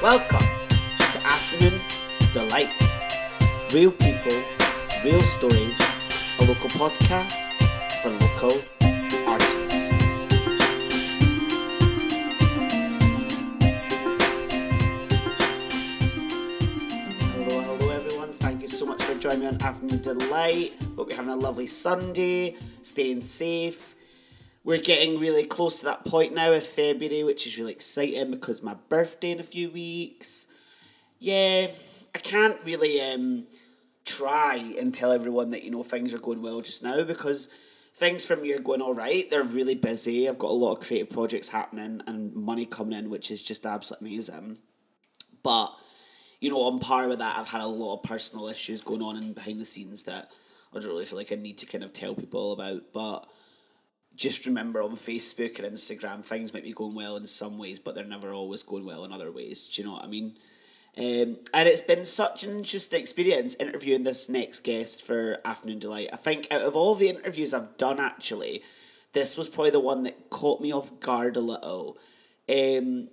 Welcome to Afternoon Delight. Real people, real stories, a local podcast for local artists. Hello, hello everyone. Thank you so much for joining me on Afternoon Delight. Hope you're having a lovely Sunday, staying safe. We're getting really close to that point now of February, which is really exciting because my birthday in a few weeks. Yeah, I can't really um, try and tell everyone that you know things are going well just now because things for me are going all right. They're really busy. I've got a lot of creative projects happening and money coming in, which is just absolutely amazing. But you know, on par with that, I've had a lot of personal issues going on in behind the scenes that I don't really feel like I need to kind of tell people about. But just remember on Facebook and Instagram, things might be going well in some ways, but they're never always going well in other ways. Do you know what I mean? Um, and it's been such an interesting experience interviewing this next guest for Afternoon Delight. I think out of all the interviews I've done, actually, this was probably the one that caught me off guard a little. Um,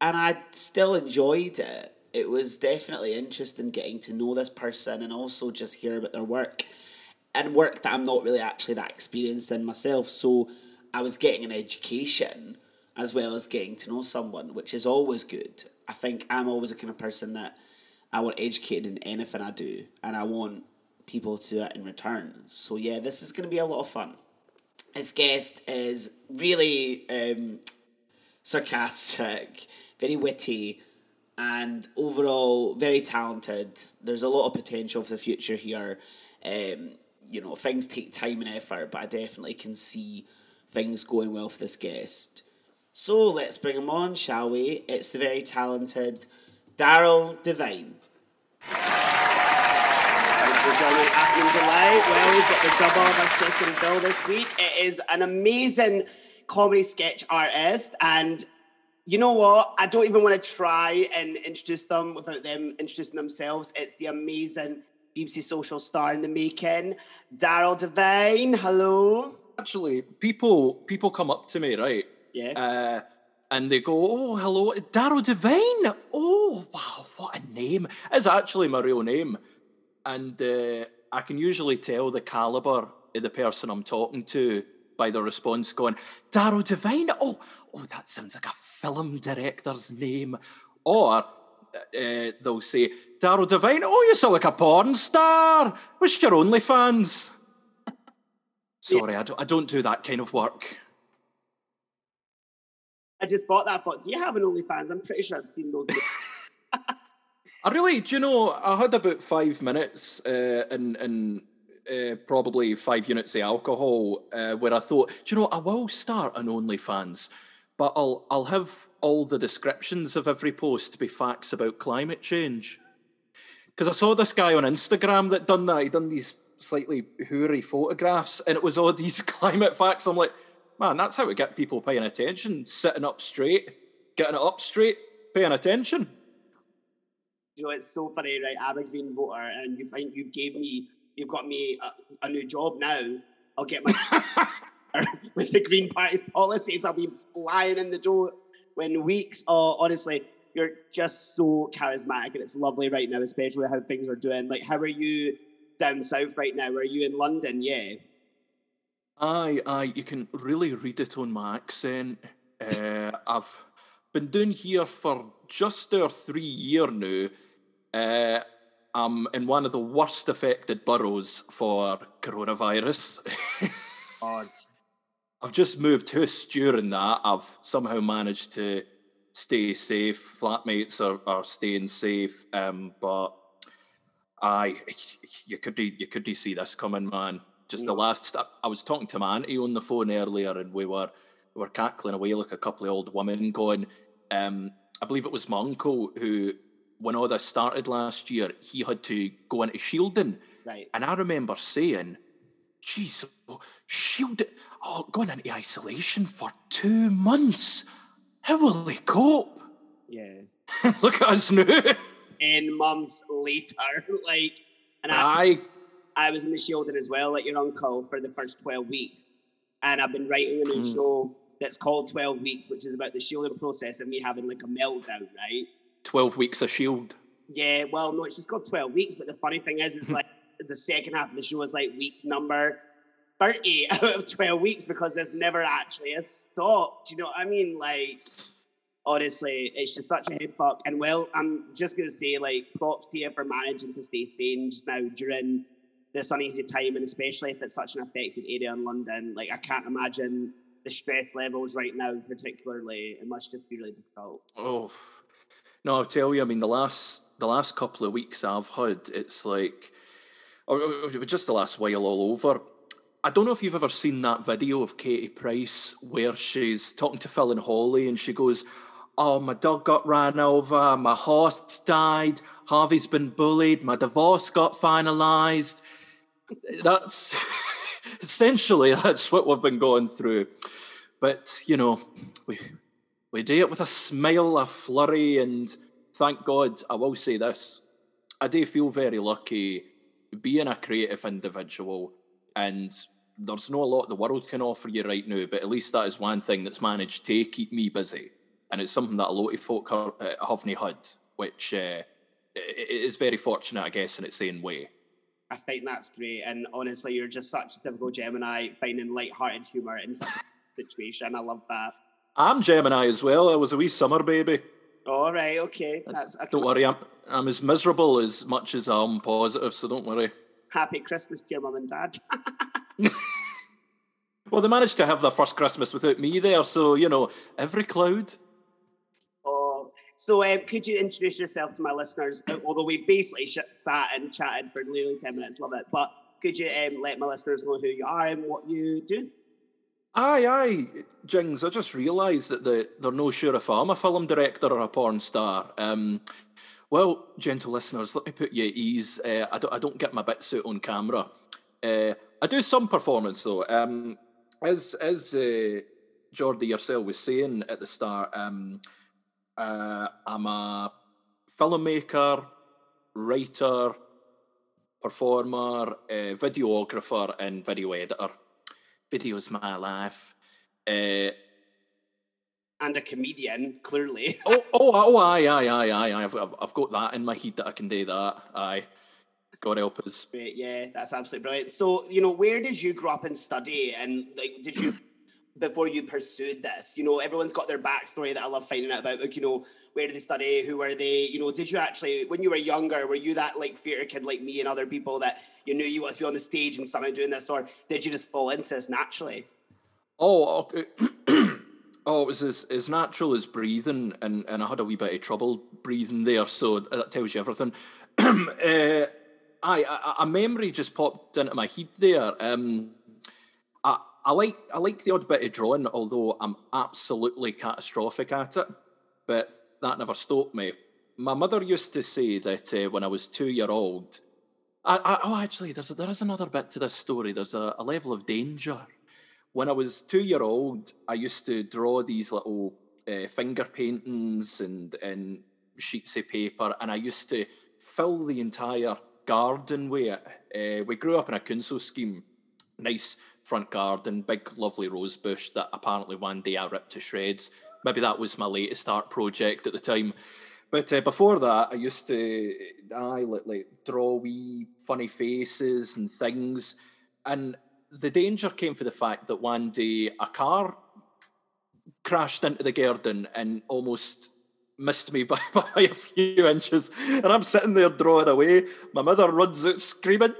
and I still enjoyed it. It was definitely interesting getting to know this person and also just hear about their work and work that I'm not really actually that experienced in myself. So I was getting an education as well as getting to know someone, which is always good. I think I'm always the kind of person that I want educated in anything I do, and I want people to do that in return. So yeah, this is going to be a lot of fun. His guest is really um, sarcastic, very witty, and overall very talented. There's a lot of potential for the future here. Um, you know, things take time and effort, but I definitely can see things going well for this guest. So let's bring him on, shall we? It's the very talented Daryl Devine. Well, we've got the double of our second bill this week. It is an amazing comedy sketch artist, and you know what? I don't even want to try and introduce them without them introducing themselves. It's the amazing BBC social star in the making, Daryl Devine. Hello. Actually, people people come up to me, right? Yeah. Uh, and they go, "Oh, hello, Daryl Devine. Oh, wow, what a name! It's actually my real name." And uh, I can usually tell the caliber of the person I'm talking to by the response going, Daryl Devine. Oh, oh, that sounds like a film director's name. Or uh, they'll say, Daryl Devine, oh, you sound like a porn star. What's your OnlyFans? Sorry, I don't, I don't do that kind of work. I just bought that, but do you have an OnlyFans? I'm pretty sure I've seen those. I really, do you know, I had about five minutes uh, and, and uh, probably five units of alcohol uh, where I thought, do you know, I will start an OnlyFans, but I'll, I'll have all the descriptions of every post to be facts about climate change. Because I saw this guy on Instagram that done that. He done these slightly hoory photographs, and it was all these climate facts. I'm like, man, that's how we get people paying attention. Sitting up straight, getting it up straight, paying attention. You know, it's so funny, right? I'm a green voter, and you think you've gave me, you've got me a, a new job now. I'll get my with the Green Party's policies. I'll be flying in the door when weeks. Oh, honestly, you're just so charismatic, and it's lovely right now, especially how things are doing. Like, how are you down south right now? Are you in London? Yeah. Aye, aye, you can really read it on my accent. Uh, I've been down here for just over three year now. Uh, I'm in one of the worst affected boroughs for coronavirus. Odd. I've just moved house during that. I've somehow managed to stay safe. Flatmates are, are staying safe. Um, but I, you could you could see this coming, man. Just the last, I was talking to my auntie on the phone earlier, and we were we were cackling away like a couple of old women, going. Um, I believe it was my uncle who, when all this started last year, he had to go into shielding. Right. And I remember saying, "Geez, oh, shield, oh, going into isolation for two months. How will they cope?" Yeah. Look at us now. Ten months later, like, and I, Aye, I was in the shielding as well, like your uncle, for the first 12 weeks. And I've been writing a new Mm. show that's called 12 Weeks, which is about the shielding process and me having like a meltdown, right? 12 weeks of Shield. Yeah, well, no, it's just called 12 weeks, but the funny thing is, it's like the second half of the show is like week number 30 out of 12 weeks because there's never actually a stop. Do you know what I mean? Like, honestly, it's just such a head fuck. And well, I'm just going to say, like, props to you for managing to stay sane just now during this uneasy time, and especially if it's such an affected area in London. Like, I can't imagine the stress levels right now, particularly. It must just be really difficult. Oh, no, I'll tell you. I mean, the last the last couple of weeks I've had, it's like, or, or just the last while all over. I don't know if you've ever seen that video of Katie Price where she's talking to Phil and Holly, and she goes, "Oh, my dog got ran over, my horse died, Harvey's been bullied, my divorce got finalised." That's essentially that's what we've been going through. But you know, we we do it with a smile, a flurry, and thank God, I will say this. I do feel very lucky being a creative individual, and there's not a lot the world can offer you right now, but at least that is one thing that's managed to keep me busy. And it's something that a lot of folk are, uh, haven't had, which uh, is very fortunate, I guess, in its own way. I think that's great. And honestly, you're just such a typical Gemini, finding light-hearted humour in such a situation. I love that. I'm Gemini as well. I was a wee summer baby. All right, okay. That's okay. Don't worry, I'm, I'm as miserable as much as I'm positive, so don't worry. Happy Christmas to your mum and dad. well, they managed to have their first Christmas without me there, so, you know, every cloud. Oh, so um, could you introduce yourself to my listeners? Although we basically sh- sat and chatted for nearly 10 minutes, love it. But could you um, let my listeners know who you are and what you do? Aye, aye, Jings. I just realised that the, they're no sure if I'm a film director or a porn star. Um, well, gentle listeners, let me put you at ease. Uh, I, don't, I don't get my bits out on camera. Uh, I do some performance though. Um, as as uh, Jordy yourself was saying at the start, um, uh, I'm a filmmaker, writer, performer, uh, videographer, and video editor. Video's my life. Uh, and a comedian, clearly. oh, oh, oh, aye, aye, aye, aye. I've, I've got that in my head that I can do that. Aye. God help us. Great, yeah, that's absolutely brilliant. So, you know, where did you grow up and study? And like, did you, before you pursued this, you know, everyone's got their backstory that I love finding out about. Like, you know, where did they study? Who were they? You know, did you actually, when you were younger, were you that like theatre kid like me and other people that you knew you wanted to be on the stage and somehow doing this, or did you just fall into this naturally? Oh, okay. Oh, it was as, as natural as breathing, and, and I had a wee bit of trouble breathing there, so that tells you everything. uh, a, a, memory just popped into my head there. Um, I, like I like the odd bit of drawing, although I'm absolutely catastrophic at it. But that never stopped me. My mother used to say that uh, when I was two year old, I, I, oh, actually, there's a, there is another bit to this story. There's a, a level of danger when I was two year old, I used to draw these little uh, finger paintings and, and sheets of paper, and I used to fill the entire garden with it. Uh, we grew up in a council scheme, nice front garden, big lovely rose bush that apparently one day I ripped to shreds. Maybe that was my latest art project at the time. But uh, before that, I used to I like, like draw wee funny faces and things, and the danger came for the fact that one day a car crashed into the garden and almost missed me by, by a few inches. And I'm sitting there drawing away. My mother runs out screaming! And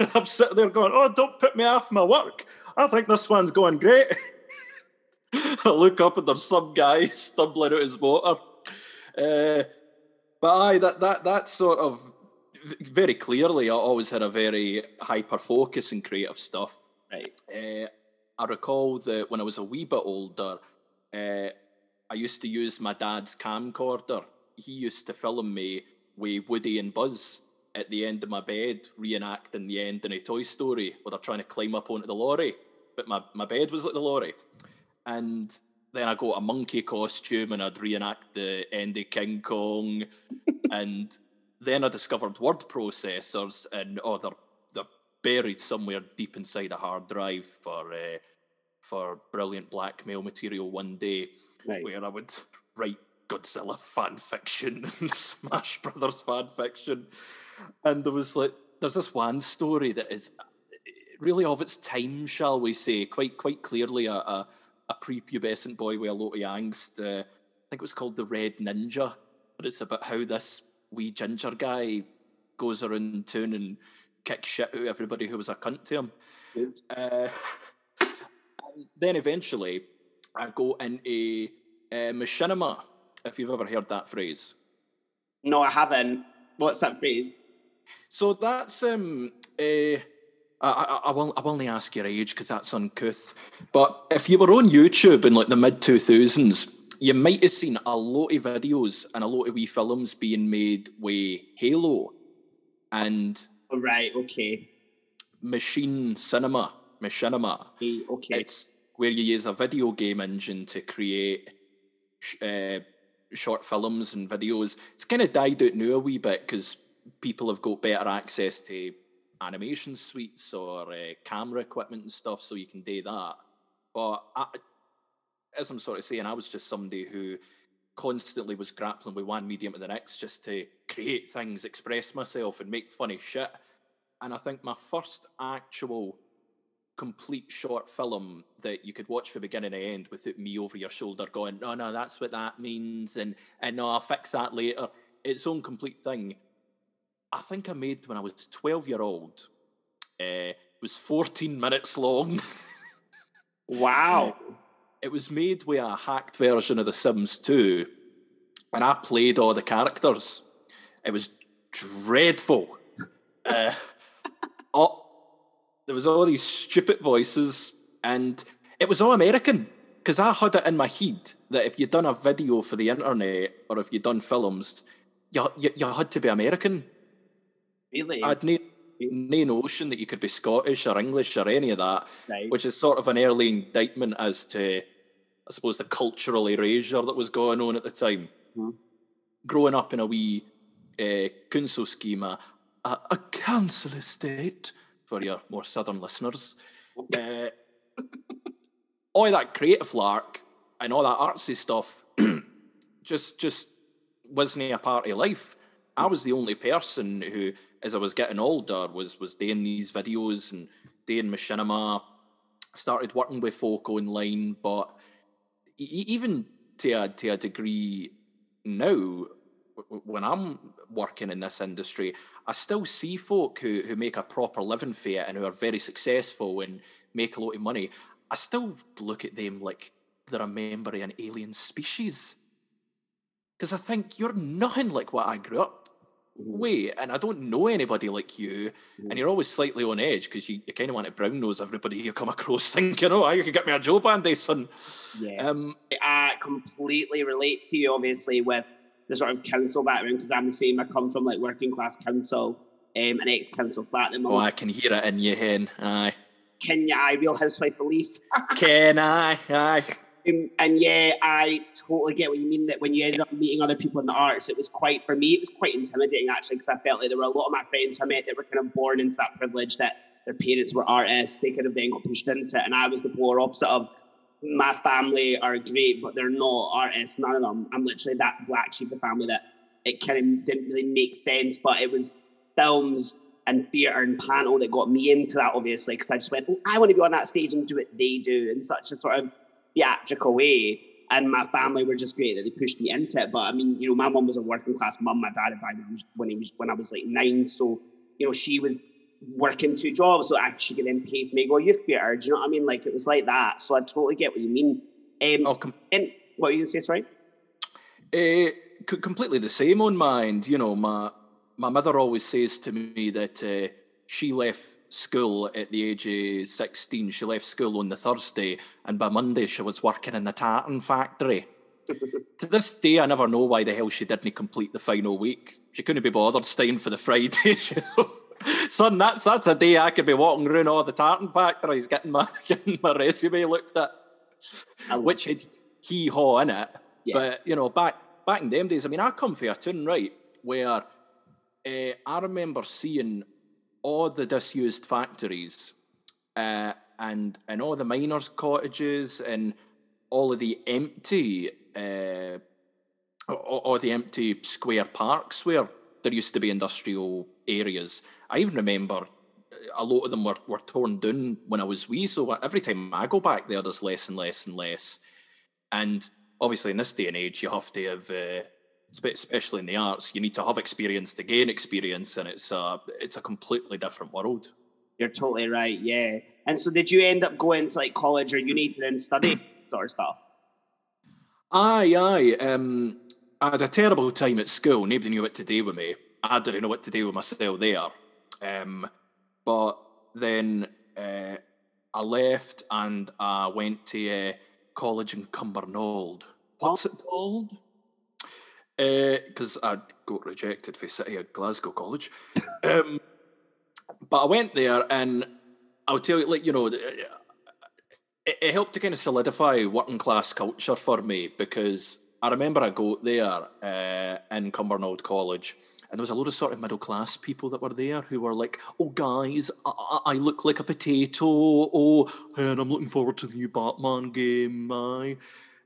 I'm sitting there going, oh, don't put me off my work. I think this one's going great. I look up and there's some guy stumbling out his motor. Uh, but aye, that, that, that sort of very clearly, I always had a very hyper focus in creative stuff. Right. Uh, I recall that when I was a wee bit older, uh, I used to use my dad's camcorder. He used to film me with Woody and Buzz at the end of my bed, reenacting the end in a Toy Story where they're trying to climb up onto the lorry. But my, my bed was like the lorry. And then I got a monkey costume and I'd reenact the end of King Kong. and then I discovered word processors, and oh, they're they're buried somewhere deep inside a hard drive for uh, for brilliant blackmail material one day, right. where I would write Godzilla fan fiction and Smash Brothers fan fiction. And there was like, there's this one story that is really of its time, shall we say, quite quite clearly a, a, a prepubescent boy with a lot of angst. Uh, I think it was called The Red Ninja, but it's about how this wee ginger guy goes around town and kicks shit out of everybody who was a cunt to him. Uh, then eventually, I go into uh, machinima, if you've ever heard that phrase. No, I haven't. What's that phrase? So that's um uh, I, I, I will I will only ask your age because that's uncouth. But if you were on YouTube in like the mid two thousands, you might have seen a lot of videos and a lot of wee films being made with Halo and Oh, right. Okay. machine cinema, machinima. Okay. okay. It's where you use a video game engine to create sh- uh, short films and videos. It's kind of died out now a wee bit because people have got better access to animation suites or uh, camera equipment and stuff, so you can do that. But I, as I'm sort of saying, I was just somebody who constantly was grappling with one medium to the next just to create things, express myself, and make funny shit. And I think my first actual complete short film that you could watch from beginning to end without me over your shoulder going, no, no, that's what that means, and and no, I'll fix that later. Its own complete thing. I think I made when I was 12 year old. Uh, it was 14 minutes long. wow. it was made with a hacked version of The Sims 2, and I played all the characters. It was dreadful. uh, all, there was all these stupid voices, and it was all American because I had it in my head that if you'd done a video for the internet or if you'd done films, you, you, you had to be American. Really? I'd no, no notion that you could be Scottish or English or any of that, Right. which is sort of an early indictment as to, I suppose, the cultural erasure that was going on at the time. Mhm. Growing up in a wee uh, council schema, a, a council estate for your more southern listeners, uh, all that creative lark and all that artsy stuff just just wasn't a part of life. I was the only person who, as I was getting older, was was doing these videos and doing machinima. Started working with folk online, but even to a to a degree now, when I'm working in this industry, I still see folk who who make a proper living for it and who are very successful and make a lot of money. I still look at them like they're a member of an alien species. Because I think you're nothing like what I grew up with, and I don't know anybody like you, and you're always slightly on edge because you, you kind of want to brown nose everybody you come across, thinking, oh, you could get me a job day, son. yeah. Um, I completely relate to you, obviously, with the sort of council background because I'm the same. I come from like working class council, um, an ex council flat. Oh, I can hear it in your hen. Aye. Kenya, I Real Housewife Belief. can I? aye. Um, and yeah, I totally get what you mean. That when you ended up meeting other people in the arts, it was quite for me. It was quite intimidating actually, because I felt like there were a lot of my friends I met that were kind of born into that privilege that their parents were artists. They kind of then got pushed into it, and I was the polar opposite of my family are great, but they're not artists. None of them. I'm literally that black sheep of family that it kind of didn't really make sense. But it was films and theatre and panel that got me into that, obviously, because I just went, oh, I want to be on that stage and do what they do and such a sort of theatrical way. And my family were just great that they pushed me into it. But I mean, you know, my mum was a working class mum. My dad had died when, I was- when he was when I was like nine. So, you know, she was working two jobs so actually could then pay for me go youth theatre. Do you know what I mean? Like it was like that. So I totally get what you mean. Um, Oh, com- and what were you gonna say, sorry? Uh, c- completely the same on mind. You know, my my mother always says to me that uh, she left school at the age of sixteen. She left school on the Thursday, and by Monday she was working in the tartan factory. to this day, I never know why the hell she didn't complete the final week. She couldn't be bothered staying for the Friday. Son, that's that's a day I could be walking around all the tartan factories getting my getting my resume looked at which had hee haw in it. Yeah. But you know, back back in them days, I mean, I come from a tune right where uh, I remember seeing all the disused factories uh, and and all the miners' cottages and all of the empty uh, or, or the empty square parks where there used to be industrial areas. I even remember a lot of them were, were torn down when I was wee. So every time I go back there, there's less and less and less. And obviously, in this day and age, you have to have, uh, especially in the arts, you need to have experience to gain experience, and it's a it's a completely different world. You're totally right. Yeah. And so, did you end up going to like college or uni to then study sort of stuff? Aye, aye. Um, I had a terrible time at school. Nobody knew what to do with me. I didn't know what to do with myself there. Um, but then uh, I left and I went to uh, college in Cumbernauld. What's it called? Because uh, I got rejected for City of Glasgow College. Um, but I went there and I'll tell you, like, you know, it, it helped to kind of solidify working class culture for me because I remember I go there uh, in Cumbernauld College and there was a lot of sort of middle class people that were there who were like, "Oh, guys, I, I look like a potato. Oh, and I'm looking forward to the new Batman game." I,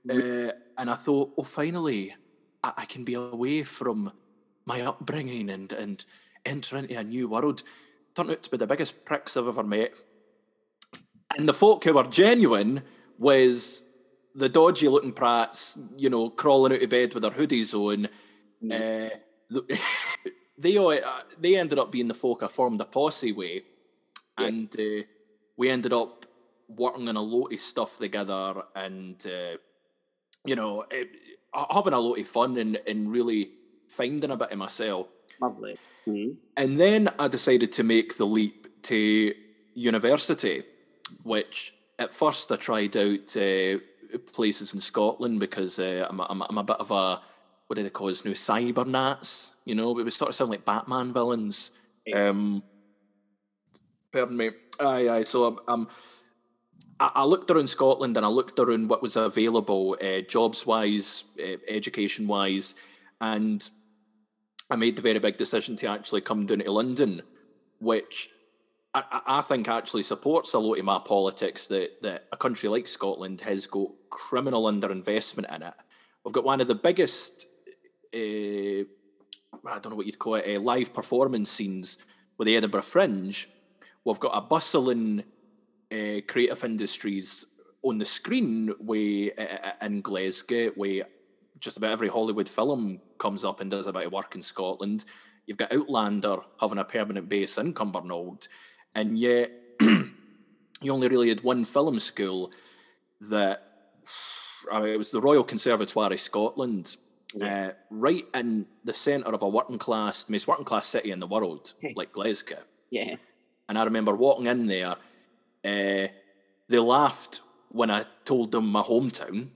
uh, and I thought, "Oh, finally, I, can be away from my upbringing and and enter into a new world." Turned out to be the biggest pricks I've ever met, and the folk who were genuine was the dodgy looking prats, you know, crawling out of bed with their hoodies on. Mm. Uh, they all, uh, they ended up being the folk I formed a posse with, yeah. and uh, we ended up working on a lot of stuff together, and uh, you know, it, having a lot of fun and, and really finding a bit of myself. Lovely. Mm-hmm. And then I decided to make the leap to university, which at first I tried out uh, places in Scotland because uh, I'm, I'm, I'm a bit of a what do they call us now? Cybernats, you know, it was sort of sound like Batman villains. Um, pardon me. Aye, aye. So um, um I, looked around Scotland and I looked around what was available, uh, jobs wise, uh, education wise, and I made the very big decision to actually come down to London, which I, I think actually supports a lot of my politics that, that a country like Scotland has got criminal underinvestment in it. We've got one of the biggest uh, I don't know what you'd call it, uh, live performance scenes with the Edinburgh Fringe, we've got a bustling uh, creative industries on the screen way uh, in Glasgow, where just about every Hollywood film comes up and does a bit of work in Scotland. You've got Outlander having a permanent base in Cumbernauld, and yet you only really had one film school that I mean, it was the Royal Conservatoire of Scotland, yeah. uh, right in the centre of a working class, the most working class city in the world, like Glasgow. Yeah. And I remember walking in there, uh, they laughed when I told them my hometown.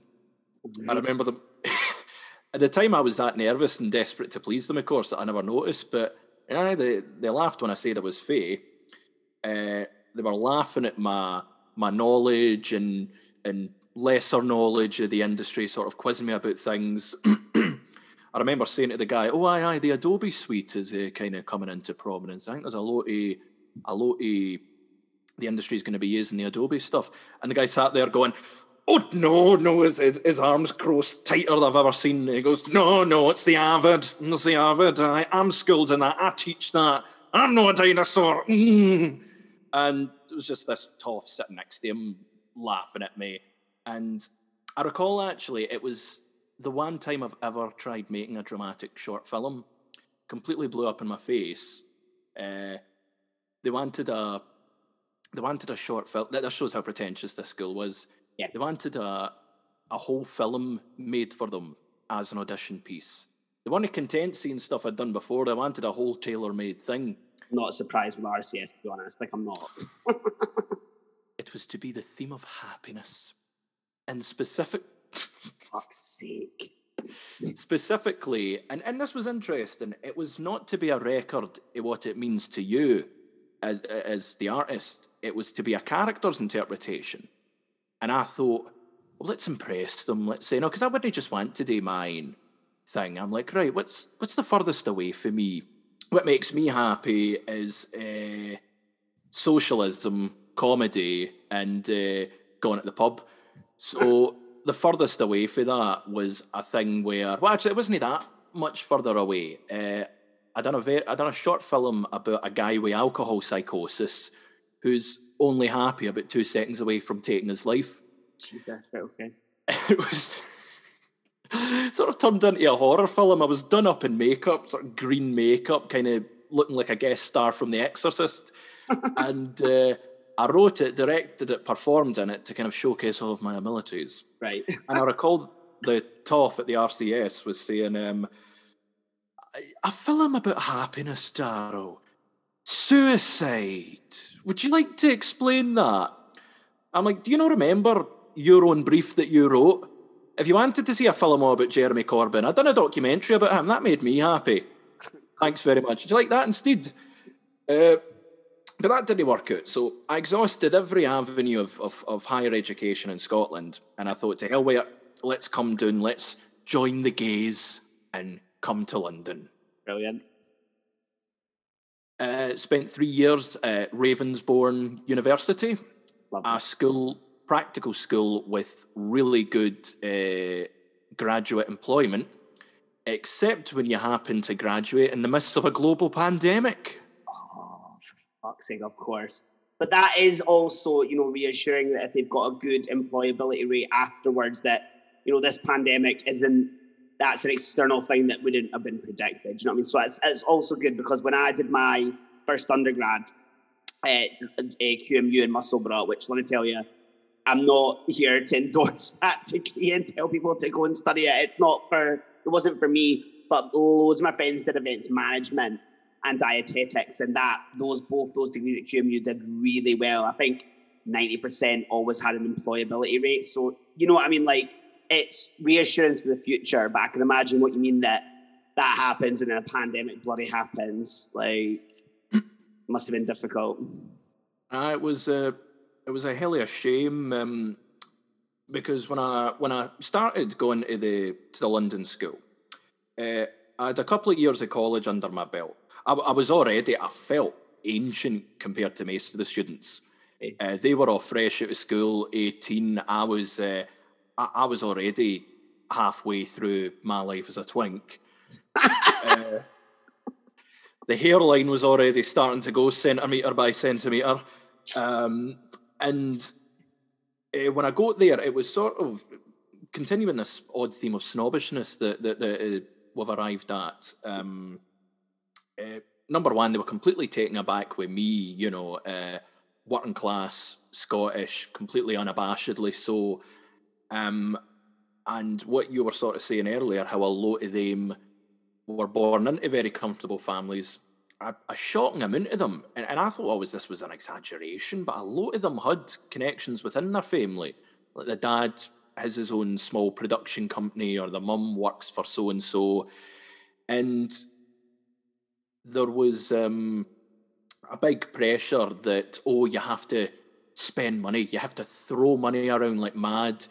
Mm-hmm. I remember them. At the time, I was that nervous and desperate to please them, of course, that I never noticed. But yeah, they, they laughed when I said it was Faye. Uh, they were laughing at my my knowledge and and lesser knowledge of the industry, sort of quizzing me about things. I remember saying to the guy, "Oh, aye, aye, the Adobe suite is uh, kind of coming into prominence. I think there's a lot of a lot of the industry is going to be using the Adobe stuff." And the guy sat there going, "Oh no, no!" His, his, his arms crossed tighter than I've ever seen. And he goes, "No, no, it's the Avid. It's the Avid. I am skilled in that. I teach that. I'm not a dinosaur." Mm. And it was just this toff sitting next to him, laughing at me. And I recall actually, it was the one time I've ever tried making a dramatic short film. Completely blew up in my face. Uh, they wanted a they wanted a short film. That shows how pretentious this school was. Yeah. They wanted a a whole film made for them as an audition piece. They weren't content seeing stuff I'd done before. They wanted a whole tailor made thing. Not surprised with RCS, to be honest. Like I'm not. it was to be the theme of happiness and specific. Fuck's sake. Specifically, and, and this was interesting, it was not to be a record of what it means to you as, as the artist, it was to be a character's interpretation. And I thought, well, let's impress them. Let's say, no, because I wouldn't just want to do mine thing. I'm like, right, what's what's the furthest away for me? What makes me happy is uh, socialism, comedy, and uh, going at the pub. So the furthest away for that was a thing where, well, actually, it wasn't that much further away. Uh, I done a very, I done a short film about a guy with alcohol psychosis, who's only happy about two seconds away from taking his life. Jesus, okay. It was sort of turned into a horror film. I was done up in makeup, sort of green makeup, kind of looking like a guest star from The Exorcist, and. Uh, I wrote it, directed it, performed in it to kind of showcase all of my abilities. Right. And I recall the toff at the RCS was saying, um, a film about happiness, Darrow. Suicide. Would you like to explain that? I'm like, do you not remember your own brief that you wrote? If you wanted to see a film about Jeremy Corbyn, I'd done a documentary about him. That made me happy. Thanks very much. Would you like that instead? Uh, but that didn't work out. So I exhausted every avenue of, of, of higher education in Scotland. And I thought, to hell with it, let's come down, let's join the gays and come to London. Brilliant. Uh, spent three years at Ravensbourne University, Lovely. a school, practical school with really good uh, graduate employment, except when you happen to graduate in the midst of a global pandemic. Oh, for fuck's sake, of course. But that is also, you know, reassuring that if they've got a good employability rate afterwards, that, you know, this pandemic isn't, that's an external thing that wouldn't have been predicted. Do you know what I mean? So it's, it's also good because when I did my first undergrad uh, uh, at, at QMU in Musselburgh, which let me tell you, I'm not here to endorse that degree and tell people to go and study it. It's not for, it wasn't for me, but loads of my friends did events management and dietetics, and that those both those degrees at QMU did really well. I think 90% always had an employability rate. So, you know what I mean? Like, it's reassurance for the future, but I can imagine what you mean that that happens and then a pandemic bloody happens. Like, must have been difficult. Uh, it was a it was a hell of a shame um, because when I when I started going to the to the London school, uh, I had a couple of years of college under my belt. I, I was already I felt ancient compared to most of the students. Uh, they were all fresh out of school, eighteen. I was uh, I, I was already halfway through my life as a twink. uh, the hairline was already starting to go centimetre by centimetre. Um, and uh, when I got there, it was sort of continuing this odd theme of snobbishness that, that, that uh, we've arrived at. Um, uh, number one, they were completely taken aback with me, you know, uh, working class, Scottish, completely unabashedly so. Um, and what you were sort of saying earlier, how a lot of them were born into very comfortable families, a, a shocking amount of them. And, and I thought always this was an exaggeration, but a lot of them had connections within their family. Like the dad has his own small production company, or the mum works for so and so. And there was um, a big pressure that, oh, you have to spend money, you have to throw money around like mad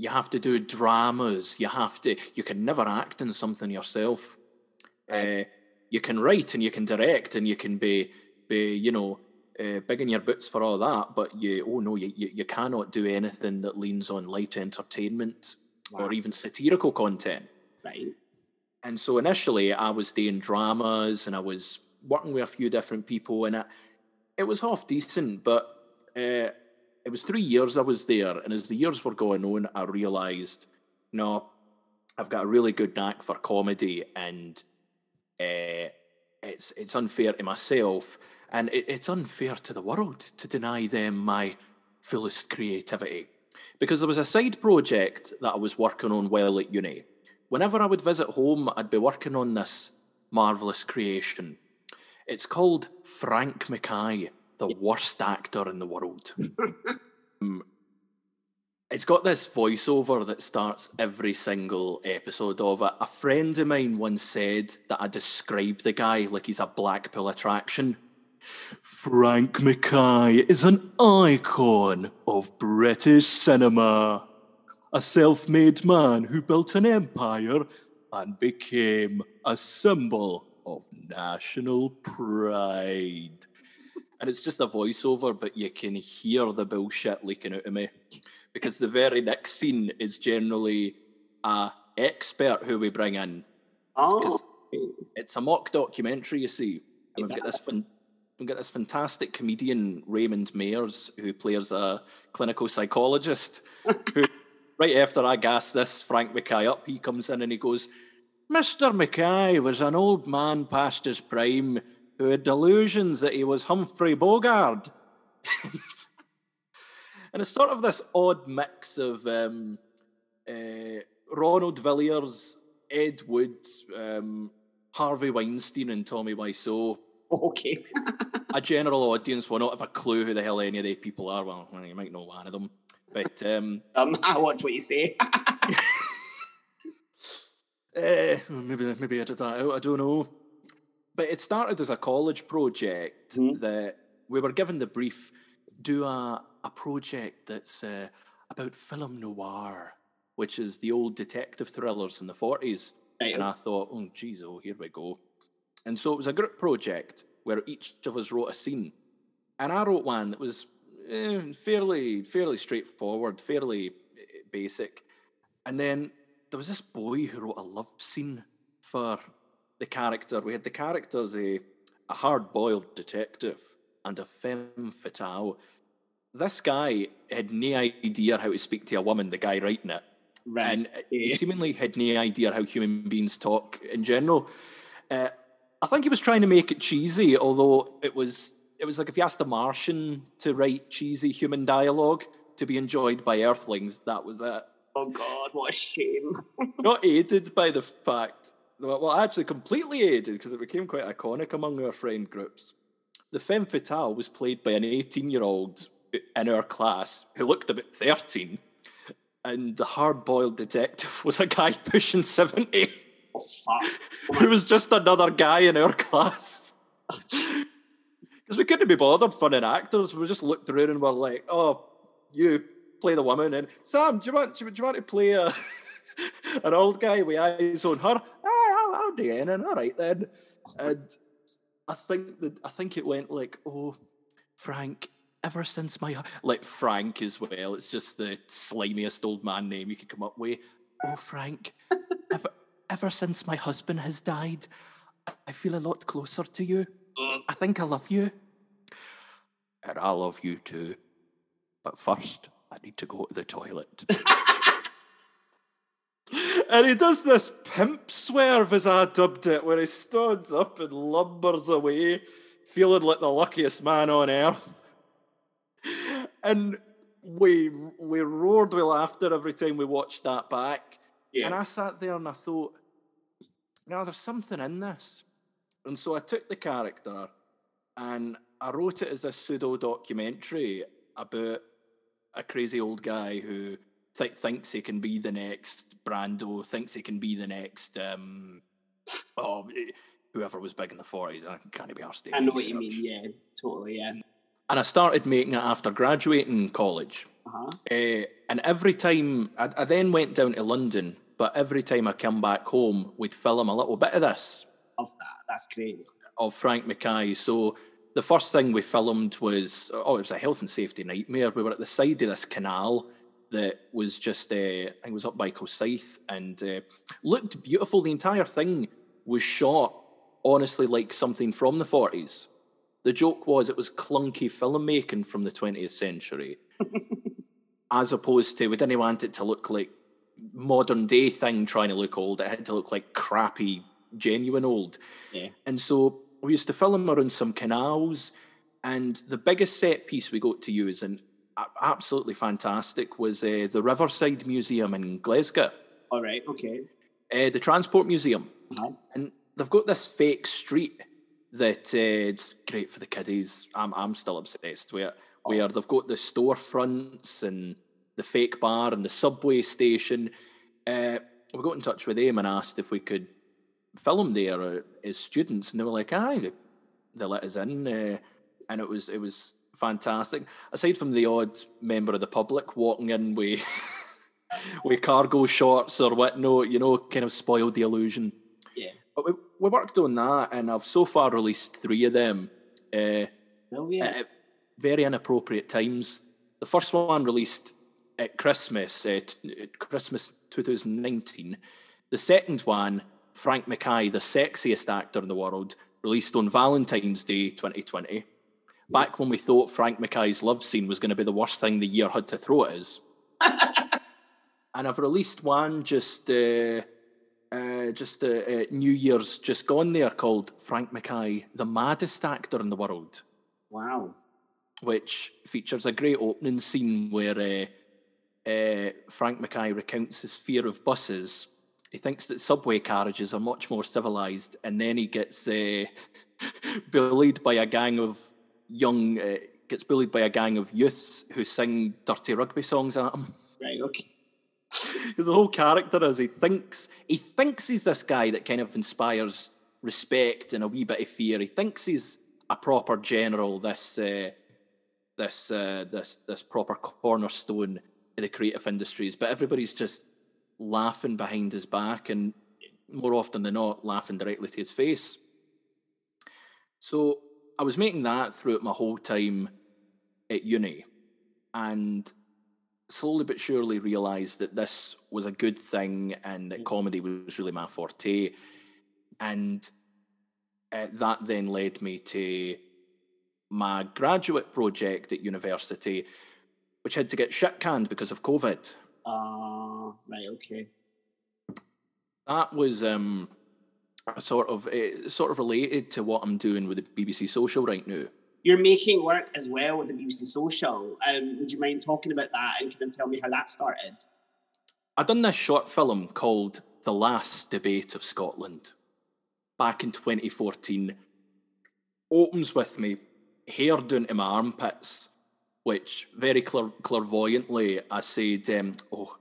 you have to do dramas. You have to. You can never act in something yourself. Uh, you can write and you can direct and you can be, be you know, uh, big in your boots for all that. But you, oh no, you, you, you cannot do anything that leans on light entertainment Wow. or even satirical content. Right. And so initially, I was doing dramas and I was working with a few different people, and it, it was half decent. But uh, it was three years I was there, and as the years were going on, I realised, no, I've got a really good knack for comedy, and uh, it's it's unfair to myself, and it, it's unfair to the world to deny them my fullest creativity. Because there was a side project that I was working on while at uni. Whenever I would visit home, I'd be working on this marvelous creation. It's called Frank Mackay, the worst actor in the world. Um, it's got this voiceover that starts every single episode of it. A friend of mine once said that I describe the guy like he's a Blackpool attraction. Frank Mackay is an icon of British cinema. A self made man who built an empire and became a symbol of national pride. And it's just a voiceover, but you can hear the bullshit leaking out of me. because the very next scene is generally a expert who we bring in. Oh, It's a mock documentary, you see, and we've got this fun. We've got this fantastic comedian Raymond Mayers who plays a clinical psychologist. who, right after I gas this Frank Mackay up, he comes in and he goes, "Mr. Mackay was an old man past his prime who had delusions that he was Humphrey Bogart." and it's sort of this odd mix of um, uh, Ronald Villiers, Ed Wood, um, Harvey Weinstein, and Tommy Wiseau. okay. A general audience will not have a clue who the hell any of the people are. Well, you might know one of them, but um, Um, I watch what you say. eh, maybe maybe I did that out. I don't know. But it started as a college project Mhm. that we were given the brief: do a a project that's uh, about film noir, which is the old detective thrillers in the forties. Right. And I thought, oh, geez, oh, here we go. And so it was a group project where each of us wrote a scene. And I wrote one that was eh, fairly, fairly straightforward, fairly eh, basic. And then there was this boy who wrote a love scene for the character. We had the characters a, a hard boiled detective and a femme fatale. This guy had no idea how to speak to a woman, the guy writing it right. and uh, he seemingly had no idea how human beings talk in general. Uh, I think he was trying to make it cheesy, although it was it was like if you asked a Martian to write cheesy human dialogue to be enjoyed by Earthlings, that was it. oh God, what a shame. Not aided by the fact, well, actually completely aided because it became quite iconic among our friend groups. The femme fatale was played by an 18 year old in our class who looked about 13 and the hard boiled detective was a guy pushing 70 Oh, fuck. who was just another guy in our class. Because we couldn't be bothered finding actors. We just looked around and were like, oh, you play the woman. And Sam, do you want, do you, do you want to play a, an old guy with eyes on her? I'll, I'll do it. And all right then. And I think that I think it went like, oh, Frank, ever since my like Frank as well. It's just the slimiest old man name you could come up with. Oh, Frank, ever ever since my husband has died, I feel a lot closer to you. I think I love you. And I love you too. But first, I need to go to the toilet. and he does this pimp swerve, as I dubbed it, where he stands up and lumbers away, feeling like the luckiest man on earth. And we we roared with laughter every time we watched that back. Yeah. And I sat there and I thought, now there's something in this. And so I took the character and I wrote it as a pseudo documentary about a crazy old guy who th- thinks he can be the next Brando, thinks he can be the next, um, oh, eh, whoever was big in the 40s. I can't be arsed. I know what you mean. Yeah, totally. Yeah. And I started making it after graduating college. Uh-huh. Uh, and every time, I, I then went down to London, but every time I come back home, we'd film a little bit of this Love that. That's great. of Frank Mackay. So the first thing we filmed was, oh, it was a health and safety nightmare. We were at the side of this canal that was just, uh, I think it was up by Rosyth and uh, looked beautiful. The entire thing was shot, honestly, like something from the 40s. The joke was it was clunky filmmaking from the 20th century, as opposed to we didn't want it to look like modern day thing trying to look old. It had to look like crappy, genuine old. Yeah. And so we used to film around some canals, and the biggest set piece we got to use, and absolutely fantastic, was uh, the Riverside Museum in Glasgow, All right. Okay. uh, the Transport Museum. Uh-huh. And they've got this fake street that uh, it's great for the kiddies. I'm, I'm still obsessed with it, where they've got the storefronts and the fake bar and the subway station. Uh, we got in touch with them and asked if we could film there uh, as students, and they were like, "Aye," they let us in, uh, and it was it was fantastic. Aside from the odd member of the public walking in with with cargo shorts or whatnot, you know, kind of spoiled the illusion. Yeah. But we, we worked on that, and I've so far released three of them. Uh, Brilliant. at very inappropriate times. The first one released at Christmas, uh, t- Christmas 2019. The second one, Frank Mackay, the sexiest actor in the world, released on Valentine's Day 2020. Back when we thought Frank Mackay's love scene was going to be the worst thing the year had to throw at us. and I've released one just uh, uh, just uh, uh, New Year's just gone there called Frank Mackay, the maddest actor in the world. Wow. Which features a great opening scene where uh, uh, Frank Mackay recounts his fear of buses. He thinks that subway carriages are much more civilized, and then he gets uh, bullied by a gang of young, uh, gets bullied by a gang of youths who sing dirty rugby songs at him. Right. Okay. Because the whole character is he thinks he thinks he's this guy that kind of inspires respect and a wee bit of fear. He thinks he's a proper general, this uh, this uh, this this proper cornerstone of the creative industries, but everybody's just laughing behind his back and more often than not laughing directly to his face. So I was making that throughout my whole time at uni and slowly but surely realised that this was a good thing and that comedy was really my forte. And uh, that then led me to my graduate project at university, which had to get shit canned because of COVID. Uh, right. Okay. That was um, sort of uh, sort of related to what I'm doing with the BBC Social right now you're making work as well with the BBC Social. Um, would you mind talking about that and can you tell me how that started? I've done this short film called The Last Debate of Scotland back in 2014. Opens with me, hair down to my armpits, which very clair- clairvoyantly I said, um, Oh,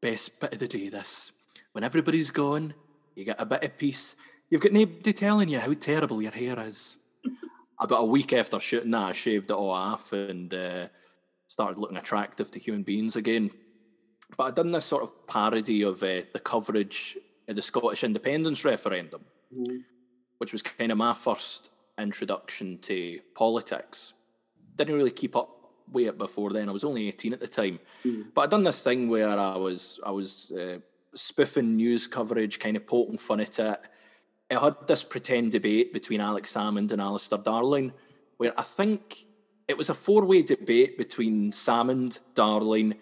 best bit of the day, this. When everybody's gone, you get a bit of peace. You've got nobody telling you how terrible your hair is about a week after shooting that, I shaved it all off and uh, started looking attractive to human beings again. But I'd done this sort of parody of uh, the coverage of the Scottish independence referendum, mm-hmm. which was kind of my first introduction to politics. Didn't really keep up with it before then. I was only 18 at the time. Mm-hmm. But I'd done this thing where I was I was uh, spoofing news coverage, kind of poking fun at it I had this pretend debate between Alex Salmond and Alistair Darling, where I think it was a four way debate between Salmond, Darling,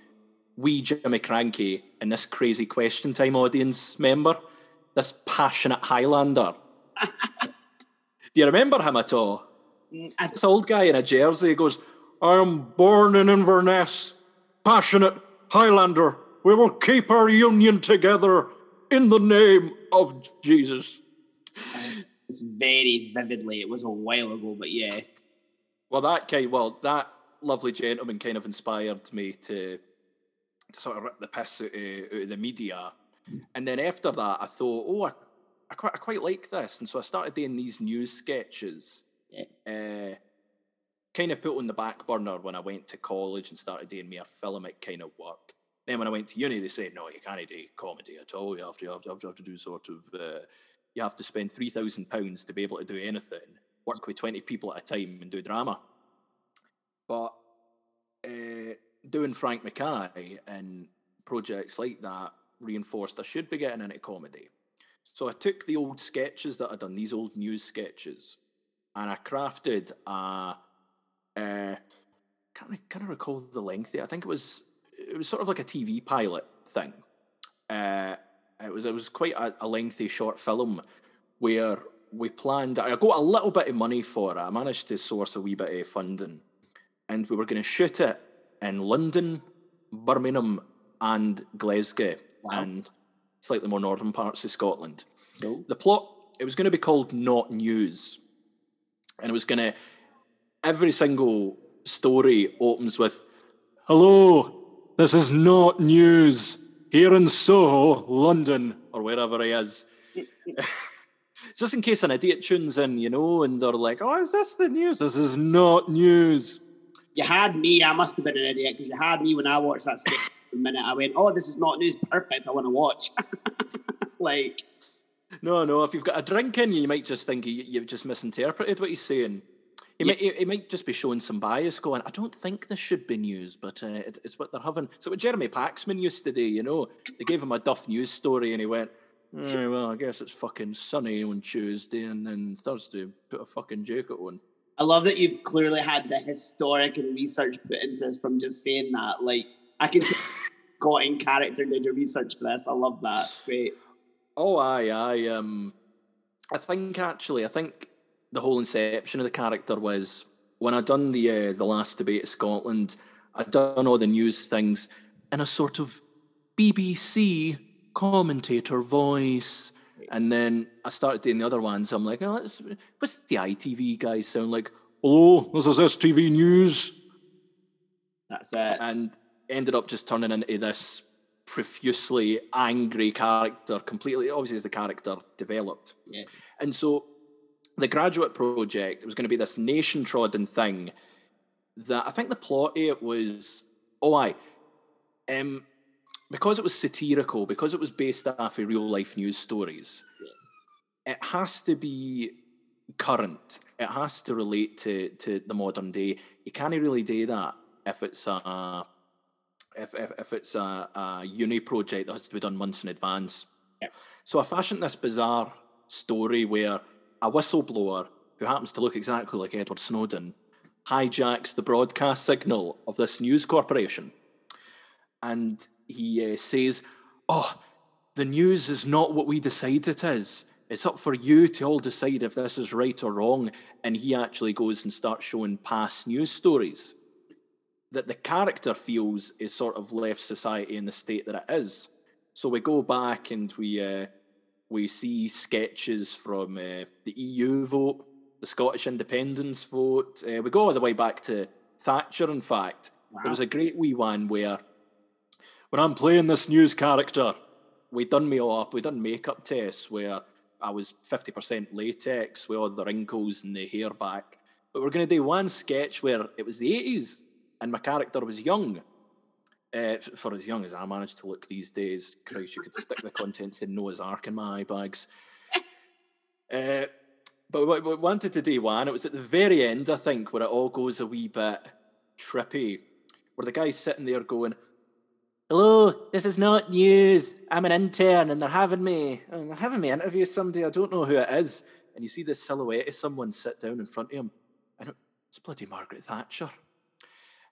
wee Jimmy Krankie, and this crazy question time audience member, this passionate Highlander. Do you remember him at all? Mm, As this old guy in a jersey goes, I am born in Inverness, passionate Highlander. We will keep our union together in the name of Jesus It's very vividly. It was a while ago, but yeah. Well, that kind, well, that lovely gentleman kind of inspired me to, to sort of rip the piss out of, out of the media, and then after that, I thought, oh, I, I quite, I quite like this, and so I started doing these news sketches. Yeah. Uh, kind of put on the back burner when I went to college and started doing more filmic kind of work. Then when I went to uni, they said, no, you can't do comedy at all. You have to, you have to, you have to do sort of uh, you have to spend three thousand pounds to be able to do anything. Work with twenty people at a time and do drama. But uh, doing Frank Mackay and projects like that reinforced I should be getting into comedy. So I took the old sketches that I'd done, these old news sketches, and I crafted a. Uh, can't can't recall the length. I think it was it was sort of like a TV pilot thing. Uh, it was it was quite a, a lengthy short film where we planned. I got a little bit of money for it. I managed to source a wee bit of funding, and we were going to shoot it in London, Birmingham, and Glasgow, wow. and slightly more northern parts of Scotland. The plot it was going to be called Not News, and it was going to every single story opens with, "Hello, this is not news." here in Soho, London, or wherever he is. Just in case an idiot tunes in, you know, and they're like, oh, is this the news? This is not news. You had me. I must have been an idiot because you had me when I watched that six minute. I went, oh, this is not news. Perfect. I want to watch. like, no, no. If you've got a drink in you, you might just think you, you've just misinterpreted what he's saying. He, might, he, he might just be showing some bias, going, I don't think this should be news, but uh, it, it's what they're having. So what Jeremy Paxman used to do, you know, they gave him a Duff news story and he went, "Eh, well, I guess it's fucking sunny on Tuesday and then Thursday, put a fucking jacket on. I love that you've clearly had the historic and research put into this from just saying that. Like, I can see got in character did your research for this. I love that. Great. Oh, aye, aye. Um, I think actually, I think the whole inception of the character was when I'd done the uh, the last debate at Scotland. I'd done all the news things in a sort of BBC commentator voice, and then I started doing the other ones. I'm like, oh, what's the ITV guys sound like? Hello, this is STV News, That's it. and ended up just turning into this profusely angry character. Completely, obviously, as the character developed. Yeah. And so the graduate project was going to be this nation trodden thing that I think the plot of it was oh I um because it was satirical, because it was based off of real life news stories, it has to be current. It has to relate to to the modern day. You can't really do that if it's a if, if, if it's a, a uni project that has to be done months in advance. Yeah. So I fashioned this bizarre story where a whistleblower who happens to look exactly like Edward Snowden hijacks the broadcast signal of this news corporation. And he uh, says, Oh, the news is not what we decide it is. It's up for you to all decide if this is right or wrong. And he actually goes and starts showing past news stories that the character feels is sort of left society in the state that it is. So we go back and we uh, we see sketches from uh, the EU vote, the Scottish independence vote. Uh, we go all the way back to Thatcher. In fact, there was a great wee one where when I'm playing this news character, we done me all up. We done makeup tests where I was fifty percent latex with all the wrinkles and the hair back. But we're going to do one sketch where it was the eighties and my character was young. Uh, for as young as I managed to look these days, Christ, you could stick the contents in Noah's Ark in my eye bags. Uh, but we, we wanted to do one. It was at the very end, I think, where it all goes a wee bit trippy, where the guy's sitting there going, "Hello, this is not news. I'm an intern, and they're having me. and they're having me interview somebody. I don't know who it is." And you see this silhouette of someone sit down in front of him, and it's bloody Margaret Thatcher.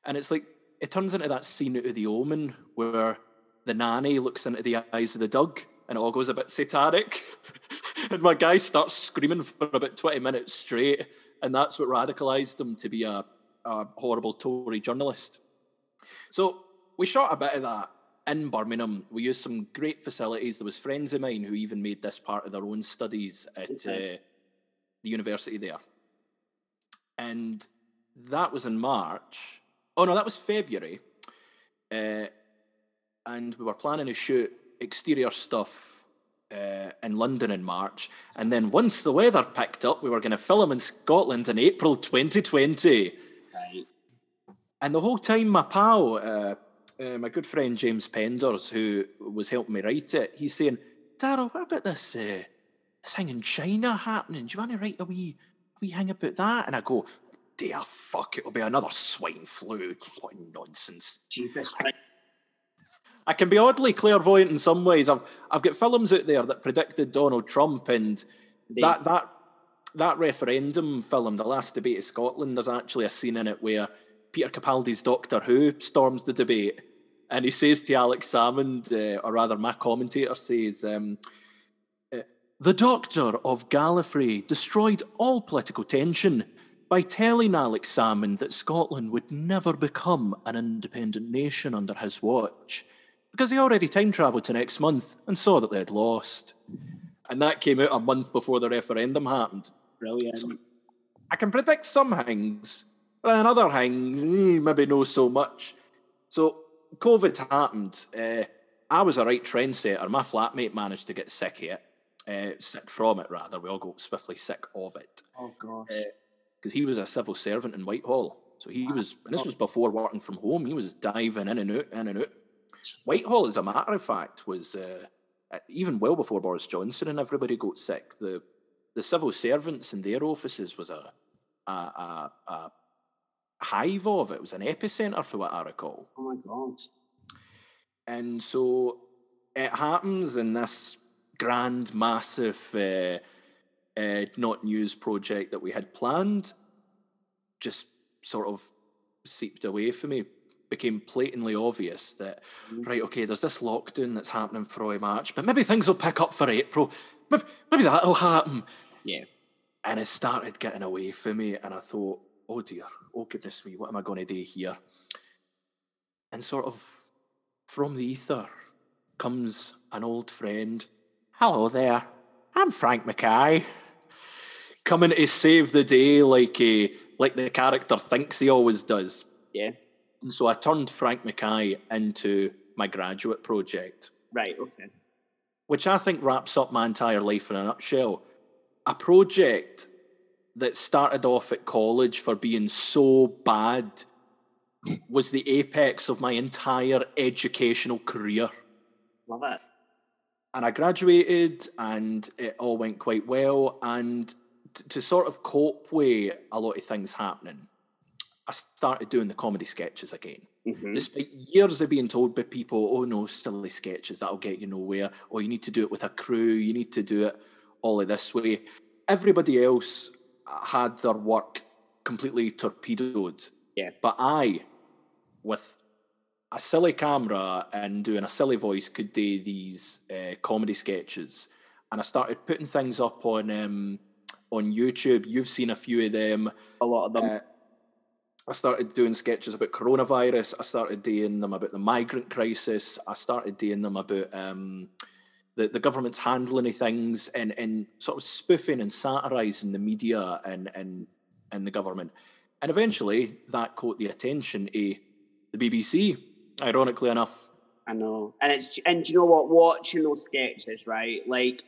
And it's like it turns into that scene out of The Omen where the nanny looks into the eyes of the dog and it all goes a bit satanic. and my guy starts screaming for about 20 minutes straight. And that's what radicalized him to be a, a horrible Tory journalist. So we shot a bit of that in Birmingham. We used some great facilities. There was friends of mine who even made this part of their own studies at uh, the university there. And that was in March. Oh no, that was February. Uh, and we were planning to shoot exterior stuff uh, in London in March. And then once the weather picked up, we were going to film in Scotland in April 2020. Right. And the whole time, my pal, uh, uh, my good friend James Penders, who was helping me write it, he's saying, Daryl, what about this, uh, this thing in China happening? Do you want to write a wee, wee thing about that? And I go, dear fuck, it'll be another swine flu. What nonsense. Jesus Christ. I can be oddly clairvoyant in some ways. I've I've got films out there that predicted Donald Trump and They- that that that referendum film, The Last Debate of Scotland, there's actually a scene in it where Peter Capaldi's Doctor Who storms the debate and he says to Alex Salmond, uh, or rather my commentator says, um, uh, the Doctor of Gallifrey destroyed all political tension by telling Alex Salmond that Scotland would never become an independent nation under his watch because he already time travelled to next month and saw that they had lost. And that came out a month before the referendum happened. Brilliant. I can predict some things, but then other things, eh, maybe no so much. So COVID happened. Uh, I was a right trendsetter. My flatmate managed to get sick of it, uh, sick from it rather. We all got swiftly sick of it Oh gosh. Because he was a civil servant in Whitehall. So he was, and this was before working from home. He was diving in and out, in and out. Whitehall, as a matter of fact, was uh, uh, even well before Boris Johnson and everybody got sick. The the civil servants in their offices was a a, a, a hive of. It was an epicenter for what I recall. Oh my god. And so it happens in this grand, massive, uh, uh, not news project that we had planned, just sort of seeped away for me. Became blatantly obvious that, right, okay, there's this lockdown that's happening for March, but maybe things will pick up for April. Maybe, maybe that'll happen. Yeah. And it started getting away from me, and I thought, oh dear, oh goodness me, what am I going to do here? And sort of from the ether comes an old friend. Hello there, I'm Frank Mackay. Coming to save the day like a, like the character thinks he always does. Yeah. And so I turned Frank Mackay into my graduate project, Right. Okay. which I think wraps up my entire life in a nutshell. A project that started off at college for being so bad was the apex of my entire educational career. Love it. and I graduated and it all went quite well. And to sort of cope with a lot of things happening, I started doing the comedy sketches again. Mhm. Despite years of being told by people, oh no, silly sketches, that'll get you nowhere. Or you need to do it with a crew, you need to do it all of this way. Everybody else had their work completely torpedoed. Yeah. But I, with a silly camera and doing a silly voice, could do these uh, comedy sketches. And I started putting things up on um, on YouTube. You've seen a few of them. A lot of them. Uh, I started doing sketches about coronavirus. I started doing them about the migrant crisis. I started doing them about um, the, the government's handling of things and, and sort of spoofing and satirising the media and, and, and the government. And eventually that caught the attention of the BBC, ironically enough. I know. And it's and do you know what? Watching those sketches, right? Like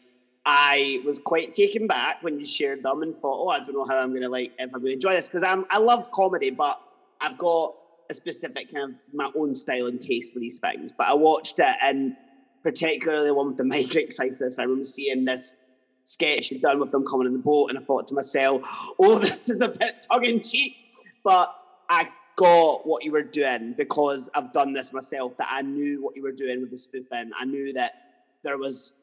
I was quite taken back when you shared them and thought, oh, I don't know how I'm gonna like if I'm gonna enjoy this because I'm I love comedy, but I've got a specific kind of my own style and taste for these things. But I watched it and particularly the one with the migrant crisis, I remember seeing this sketch you'd done with them coming in the boat, and I thought to myself, oh, this is a bit tongue in cheek. But I got what you were doing because I've done this myself, that I knew what you were doing with the spoofing. I knew that there was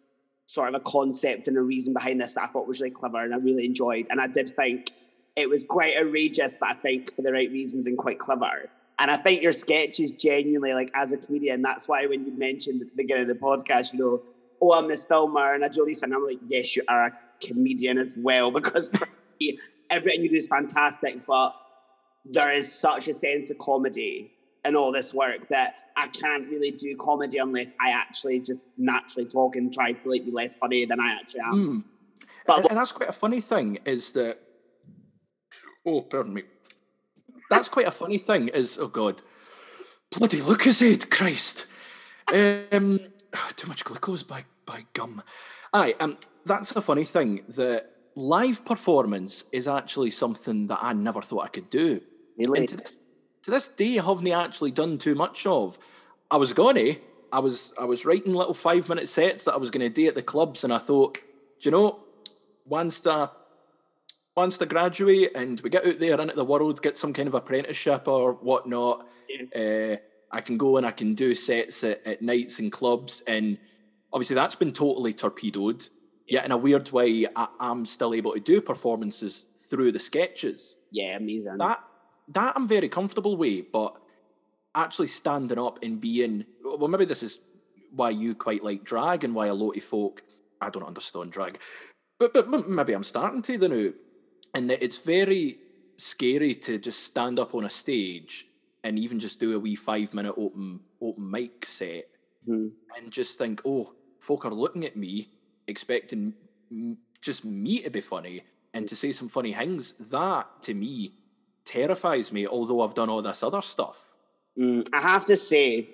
sort of a concept and a reason behind this that I thought was really clever and I really enjoyed. And I did think it was quite outrageous, but I think for the right reasons and quite clever. And I think your sketch is genuinely like as a comedian, that's why when you mentioned at the beginning of the podcast, you know, oh, I'm this filmer and I do these, and I'm like, yes, you are a comedian as well, because me, everything you do is fantastic, but there is such a sense of comedy in all this work that I can't really do comedy unless I actually just naturally talk and try to like be less funny than I actually am. Mm. But and, and that's quite a funny thing is that oh pardon me. that's quite a funny thing is oh god bloody Lucozade Christ. Um too much glucose by by gum. Aye um that's a funny thing that live performance is actually something that I never thought I could do. Really, and to this, to this day, I haven't actually done too much of. I was gonna, I was, I was writing little five minute sets that I was gonna do at the clubs, and I thought, do you know, once I, once I graduate and we get out there into the world, get some kind of apprenticeship or whatnot, uh, I can go and I can do sets at, at nights and clubs, and obviously that's been totally torpedoed. Yet in a weird way, I, I'm still able to do performances through the sketches yeah, amazing. that that I'm very comfortable with, but actually standing up and being well, maybe this is why you quite like drag and why a lot of folk I don't understand drag, but but maybe I'm starting to the now, and that it's very scary to just stand up on a stage and even just do a wee five minute open open mic set Mhm. and just think, oh, folk are looking at me expecting just me to be funny and to say some funny things. That to me terrifies me. Although I've done all this other stuff. Mm, I have to say,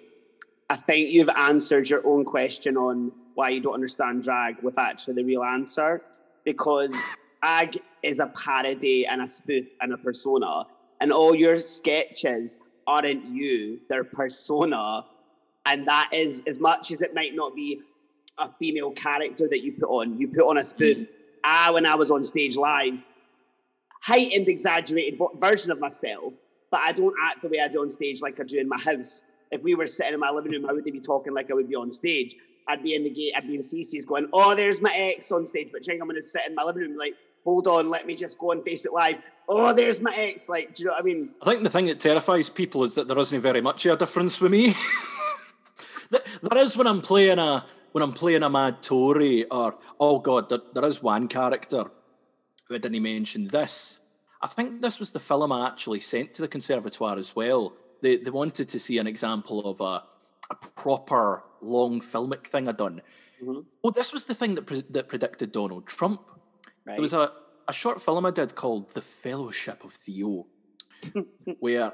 I think you've answered your own question on why you don't understand drag with actually the real answer. Because drag is a parody and a spoof and a persona, and all your sketches aren't you, they're persona. And that is, as much as it might not be a female character that you put on, you put on a spoof. I, when I was on stage live, heightened, exaggerated version of myself, but I don't act the way I do on stage like I do in my house. If we were sitting in my living room, I wouldn't be talking like I would be on stage. I'd be in the gate, I'd be in CC's going, oh, there's my ex on stage. But Jing, I'm going to sit in my living room like, hold on, let me just go on Facebook Live. Oh, there's my ex. Like, do you know what I mean? I think the thing that terrifies people is that there isn't very much of a difference with me. there is when I'm playing a when I'm playing a mad Tory or oh god, there, there is one character who I didn't mention this. I think this was the film I actually sent to the conservatoire as well. They they wanted to see an example of a a proper long filmic thing I'd done. Mm-hmm. Oh, this was the thing that pre- that predicted Donald Trump. Right. There was a, a short film I did called The Fellowship of Theo, where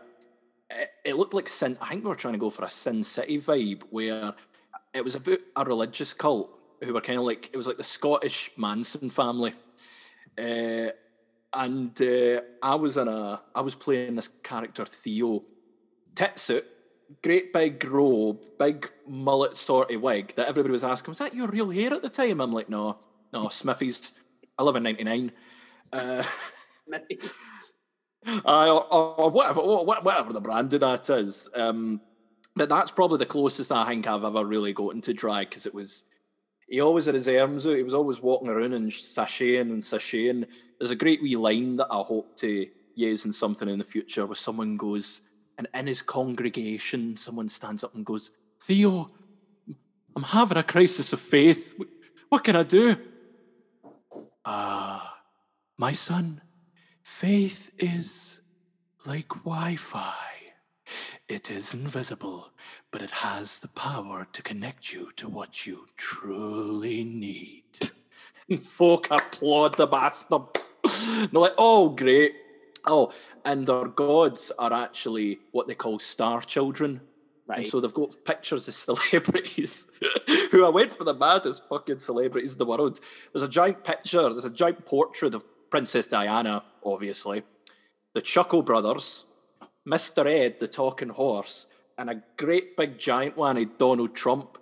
it, it, looked like Sin. I think we were trying to go for a Sin City vibe, where it was about a religious cult who were kind of like it was like the Scottish Manson family. Uh, and uh, I was in a I was playing this character Theo, tit suit, great big robe, big mullet sort of wig that everybody was asking, was that your real hair at the time? I'm like, no, no, Smiffy's. I live in '99. Uh, uh, or, or, whatever, whatever the brand of that is. Um, but that's probably the closest I think I've ever really gotten to drag because it was. He always had his arms out. He was always walking around and sashaying and sashaying. There's a great wee line that I hope to use in something in the future where someone goes, and in his congregation, someone stands up and goes, Theo, I'm having a crisis of faith. What can I do? Ah, uh, my son, faith is like Wi Fi. It is invisible, but it has the power to connect you to what you truly need. Folk applaud the bastard. They're like, oh, great. Oh, and their gods are actually what they call star children. Right. And so they've got pictures of celebrities who I went for the maddest fucking celebrities in the world. There's a giant picture, there's a giant portrait of Princess Diana, obviously, the Chuckle Brothers, Mr. Ed, the talking horse, and a great big giant one of Donald Trump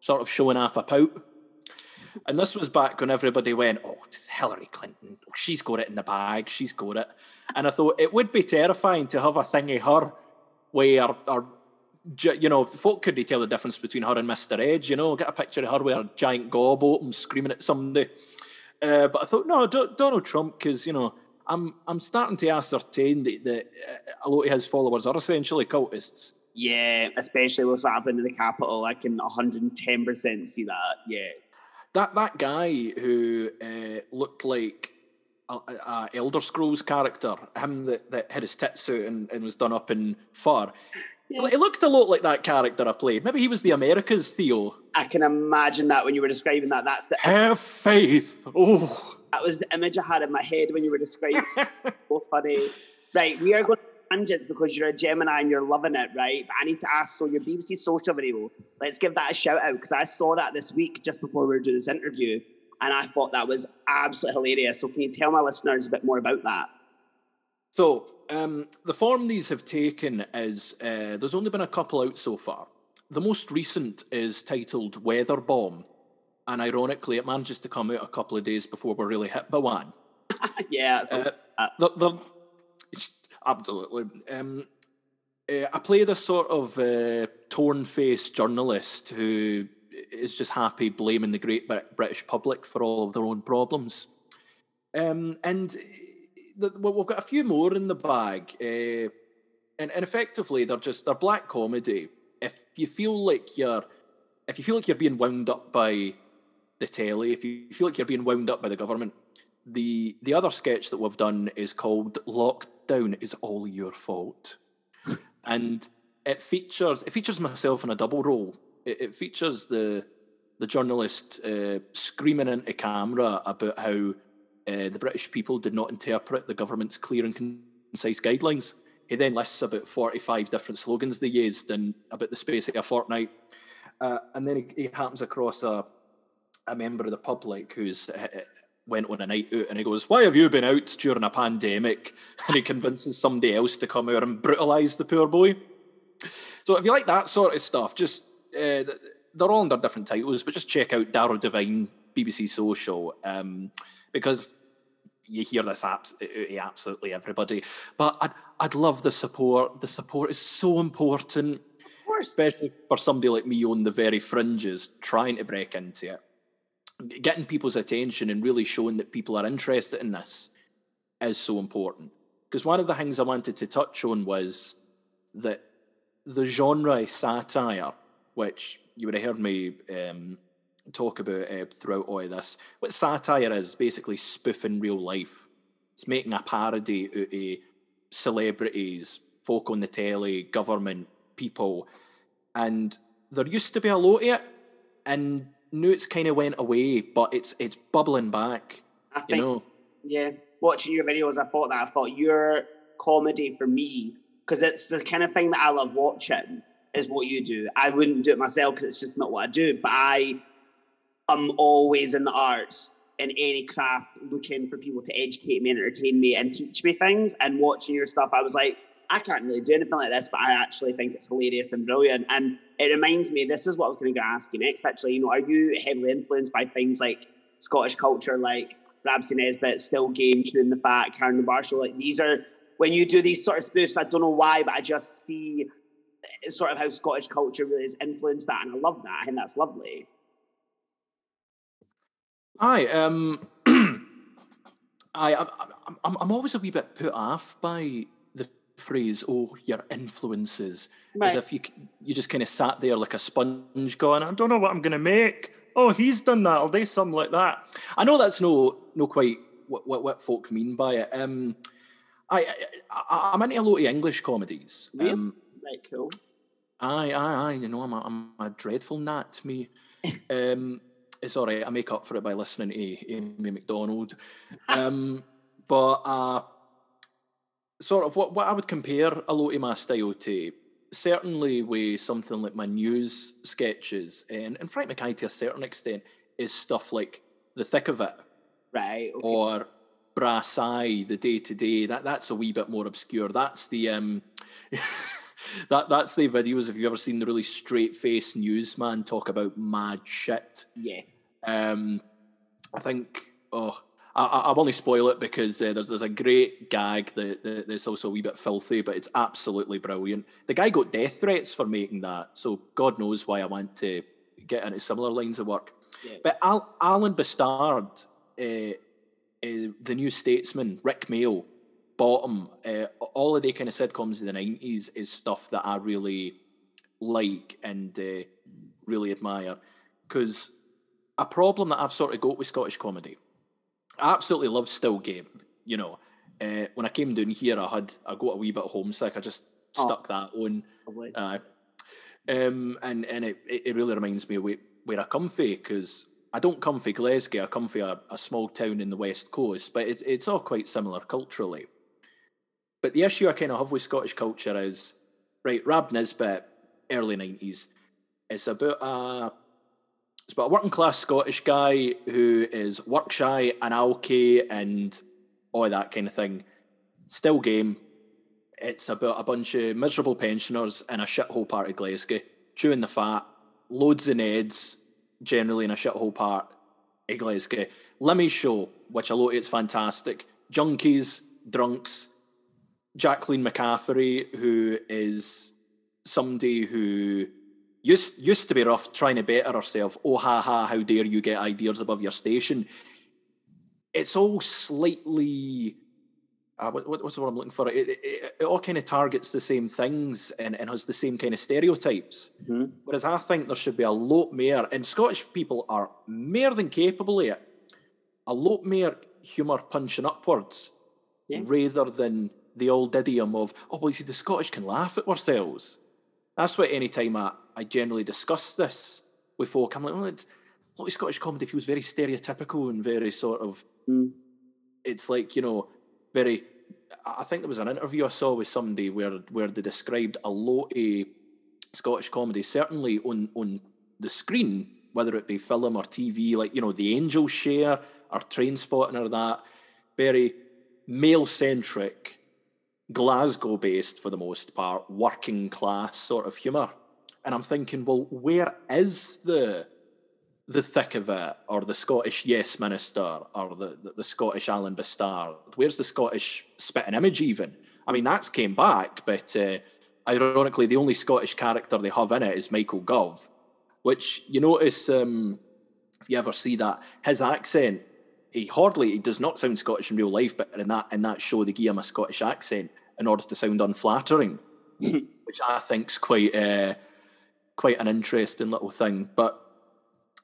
sort of showing off a pout. And this was back when everybody went, Oh, Hillary Clinton, oh, she's got it in the bag, she's got it. And I thought it would be terrifying to have a thing of her where, or, you know, folk couldn't tell the difference between her and Mr. Ed, you know, get a picture of her with a giant gob open screaming at somebody. Uh, but I thought, no, D- Donald Trump, because, you know, I'm I'm starting to ascertain that, that uh, a lot of his followers are essentially cultists. Yeah, especially what's happened in the capital. I can 110% see that. Yeah. That that guy who uh, looked like a, a, Elder Scrolls character, him that, that had his tits out and, and was done up in fur. Yeah. It looked a lot like that character I played. Maybe he was the America's Theo. I can imagine that when you were describing that. That's the have faith. Oh, that was the image I had in my head when you were describing. so funny. Right, we are going tangents because you're a Gemini and you're loving it, right? But I need to ask. So your BBC social video, let's give that a shout out because I saw that this week just before we were doing this interview, and I thought that was absolutely hilarious. So can you tell my listeners a bit more about that? So um, the form these have taken is uh, there's only been a couple out so far. The most recent is titled Weather Bomb, and ironically, it manages to come out a couple of days before we're really hit by one. yeah, uh, they're, they're, absolutely. Um, uh, I play this sort of uh, torn-faced journalist who is just happy blaming the great British public for all of their own problems. Um, and well, we've got a few more in the bag, uh, and, and effectively they're just they're black comedy. If you feel like you're, if you feel like you're being wound up by the telly, if you feel like you're being wound up by the government, the the other sketch that we've done is called "Lockdown is all your fault," and it features it features myself in a double role. It, it features the the journalist uh, screaming into camera about how uh, the British people did not interpret the government's clear and concise guidelines. He then lists about 45 different slogans they used in about the space of a fortnight. Uh, and then he, he, happens across a, a member of the public who's uh, went on a night out and he goes, Why have you been out during a pandemic? And he convinces somebody else to come out and brutalise the poor boy. So if you like that sort of stuff, just uh, they're all under different titles, but just check out Daryl Devine BBC Social. Um, because you hear this abs- uh, uh, eh, absolutely everybody. But I'd, I'd love the support. The support is so important, Of course. especially for somebody like me on the very fringes trying to break into it. Getting people's attention and really showing that people are interested in this is so important. Because one of the things I wanted to touch on was that the genre satire, which you would have heard me um, talk about uh, throughout all of this. What satire is basically spoofing real life. It's making a parody out of celebrities, folk on the telly, government, people. And there used to be a lot of it, and now it's kind of went away, but it's it's bubbling back. I You think, know, yeah, watching your videos, I thought that. I thought your comedy for me, because it's the kind of thing that I love watching, is what you do. I wouldn't do it myself because it's just not what I do, but I am always in the arts in any craft looking for people to educate me, and entertain me, and teach me things. And watching your stuff, I was like, I can't really do anything like this, but I actually think it's hilarious and brilliant. And it reminds me, this is what I'm going to ask you next. Actually, you know, are you heavily influenced by things like Scottish culture, like Rab C. Nesbitt, Still Game, Chewin' the Fat, Karen Marshall? Like these are when you do these sort of spoofs. I don't know why, but I just see sort of how Scottish culture really has influenced that, and I love that. I think that's lovely. Aye, um, I, I, I'm, I'm always a wee bit put off by the phrase, "Oh, your influences," as if you you just kind of sat there like a sponge, going, "I don't know what I'm going to make." Oh, he's done that. I'll do something like that. I know that's no, no quite what what, what folk mean by it. Um, I, I, I I'm into a lot of English comedies. Really? Um, Right, cool. Aye, aye, aye. You know, I'm a, I'm a dreadful nat, me. um, it's all right. I make up for it by listening to Amy Macdonald. Um, but uh, sort of what, what I would compare a lot of my style to, certainly with something like my news sketches, and, and Frank Mackay to a certain extent, is stuff like The Thick of It Right. Okay. or Brass Eye, the Day Today. That that's a wee bit more obscure. That's the um that that's the videos. If you've ever seen the really straight faced newsman talk about mad shit. yeah. Um, I think oh. I, I won't spoil it because uh, there's there's a great gag that, that that's also a wee bit filthy, but it's absolutely brilliant. The guy got death threats for making that, so God knows why I want to get into similar lines of work. Yeah. But Al- Alan B'Stard, uh, uh, the New Statesman, Rik Mayall, Bottom, uh, all of the kind of sitcoms of the nineties is stuff that I really like and uh, really admire. Because a problem that I've sort of got with Scottish comedy, I absolutely love Still Game. You know, uh, when I came down here, I had I got a wee bit homesick. I just Oh. stuck that on. Uh, um, and and it, it it really reminds me of where, where I come from because I don't come from Glasgow. I come from a, a small town in the west coast, but it's it's all quite similar culturally. But the issue I kind of have with Scottish culture is right. Rab Nesbitt, early nineties. It's about a it's about a working class Scottish guy who is work shy and alky and all that kind of thing. Still game. It's about a bunch of miserable pensioners in a shithole part of Glasgow, chewing the fat, loads of Neds, generally in a shithole part of Glasgow. Limmy Show, which lot of it's fantastic. Junkies, drunks, Jacqueline McCafferty, who is somebody who used used to be rough, trying to better herself. Oh ha ha! How dare you get ideas above your station? It's all slightly. Uh, what, what- what's the word I'm looking for? It, it, it, all kind of targets the same things and, and has the same kind of stereotypes. Mhm. Whereas I think there should be a lot more, and Scottish people are more than capable of it. A lot more humour punching upwards, Yeah. rather than the old idiom of, oh, well, you see, the Scottish can laugh at ourselves. That's what any time I, I generally discuss this with folk, I'm like, well, it's, a lot of Scottish comedy feels very stereotypical and very sort of, Mm. it's like, you know, very, I think there was an interview I saw with somebody where, where they described a lot of Scottish comedy, certainly on, on the screen, whether it be film or TV, like, you know, The Angel Share or Trainspotting or that, very male centric, Glasgow based for the most part, working class sort of humour. And I'm thinking, well, where is the the thick of it, or the Scottish Yes Minister, or the, the, the Scottish Alan B'Stard? Where's the Scottish spitting image even? I mean, that's came back, but uh, ironically, the only Scottish character they have in it is Michael Gove, which you notice um, if you ever see that his accent, he hardly he does not sound Scottish in real life, but in that in that show they give him a Scottish accent in order to sound unflattering, which I think's quite uh, quite an interesting little thing. But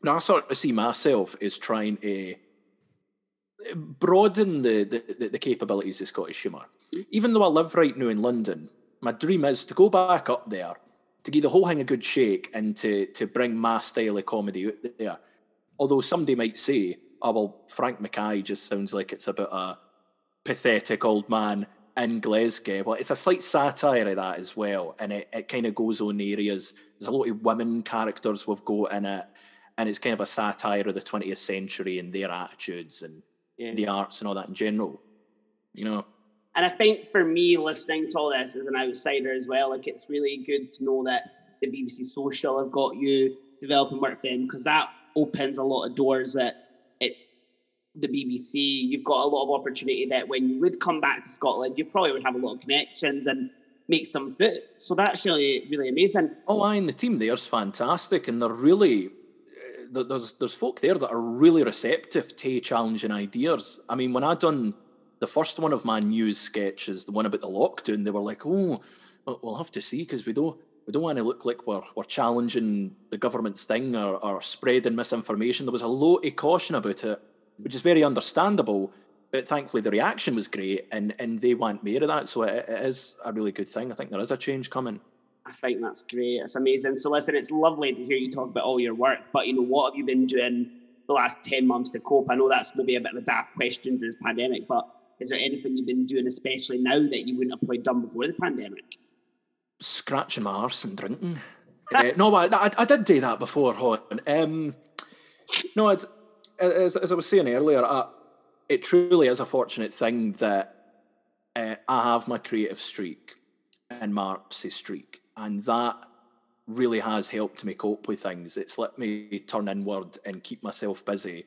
now I sort of see myself as trying to broaden the, the, the capabilities of Scottish humour. Even though I live right now in London, my dream is to go back up there, to give the whole thing a good shake and to, to bring my style of comedy out there. Although somebody might say, oh, well, Frank Mackay just sounds like it's about a pathetic old man in Glasgow. Well, it's a slight satire of that as well. And it, it kind of goes on areas. There's a lot of women characters we've got in it. And it's kind of a satire of the 20th century and their attitudes and yeah. the arts and all that in general. You know? And I think for me, listening to all this as an outsider as well, like it's really good to know that the BBC Social have got you developing work for them because that opens a lot of doors that it's the BBC. You've got a lot of opportunity that when you would come back to Scotland, you probably would have a lot of connections and make some foot. So that's really, really amazing. Oh, I and the team there's fantastic, and they're really uh, there's there's folk there that are really receptive to challenging ideas. I mean, when I done the first one of my news sketches, the one about the lockdown, they were like, "Oh, we'll have to see because we don't we don't want to look like we're we're challenging the government's thing or, or spreading misinformation." There was a lot of caution about it, which is very understandable. But thankfully, the reaction was great, and and they want more of that. So it, it is a really good thing. I think there is a change coming. I think that's great. It's amazing. So listen, it's lovely to hear you talk about all your work. But you know, what have you been doing the last ten months to cope? I know that's maybe a bit of a daft question during this pandemic, but is there anything you've been doing, especially now, that you wouldn't have probably done before the pandemic? Scratching my arse and drinking. uh, no, I, I, I, did do that before, Hon. Um, no, it's, as, as I was saying earlier, it truly is a fortunate thing that uh, I have my creative streak and my Mark's streak, and that really has helped me cope with things. It's let me turn inward and keep myself busy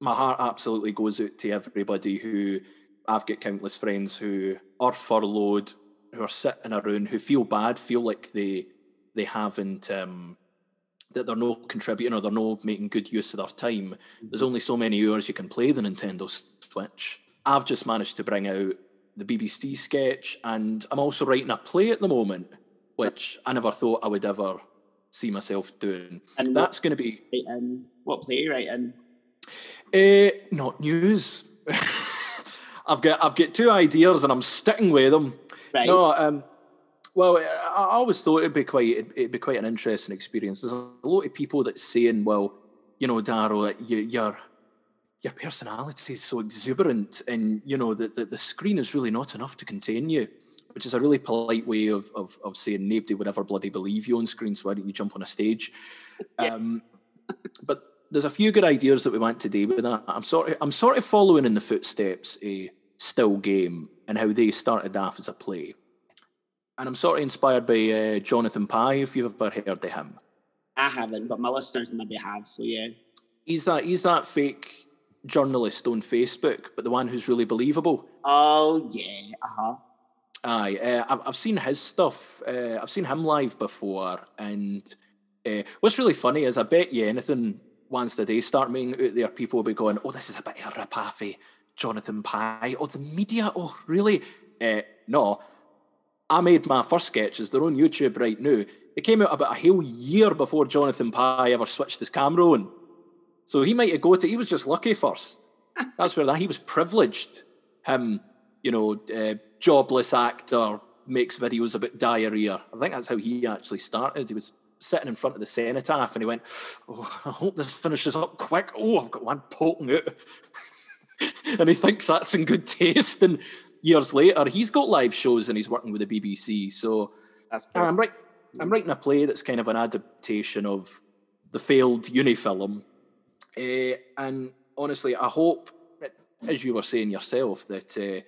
my heart absolutely goes out to everybody who I've got countless friends who are furloughed, who are sitting around, who feel bad, feel like they they haven't um, that they're no contributing or they're no making good use of their time. There's only so many hours you can play the Nintendo Switch. I've just managed to bring out the BBC sketch, and I'm also writing a play at the moment, which I never thought I would ever see myself doing. And that's going to be. What play are you writing? Uh, not news. I've got I've got two ideas and I'm sticking with them. Right. No, um, well, I, always thought it'd be quite it'd, be quite an interesting experience. There's a lot of people that saying, "Well, you know, you, your your personality is so exuberant, and you know that the, the screen is really not enough to contain you." Which is a really polite way of, of, of saying nobody would ever bloody believe you on screen, so why don't you jump on a stage? Yeah. Um, but there's a few good ideas that we want to do with that. I'm sort of I'm sort of following in the footsteps a still game and how they started off as a play. And I'm sort of inspired by uh, Jonathan Pie, if you've ever heard of him. I haven't, but my listeners maybe have, so yeah. He's that he's that fake journalist on Facebook, but the one who's really believable. Oh yeah, uh-huh. Aye, uh, I've, I've seen his stuff. Uh, I've seen him live before, and uh, what's really funny is I bet you anything once the day start meeting out there, people will be going, oh, this is a bit of a rip Jonathan Pie. Oh, the media. Oh, really? Uh, no. I made my first sketches. They're on YouTube right now. It came out about a whole year before Jonathan Pie ever switched his camera on. So he might have got it, he was just lucky first. That's where that, he was privileged. Him, you know, uh, jobless actor, makes videos about diarrhea. I think that's how he actually started. He was sitting in front of the cenotaph and he went, Oh, I hope this finishes up quick. Oh, I've got one poking out. and he thinks that's in good taste. And years later, he's got live shows and he's working with the BBC. So I'm right. I'm writing a play that's kind of an adaptation of the failed uni film. Uh, and honestly, I hope, as you were saying yourself, that uh,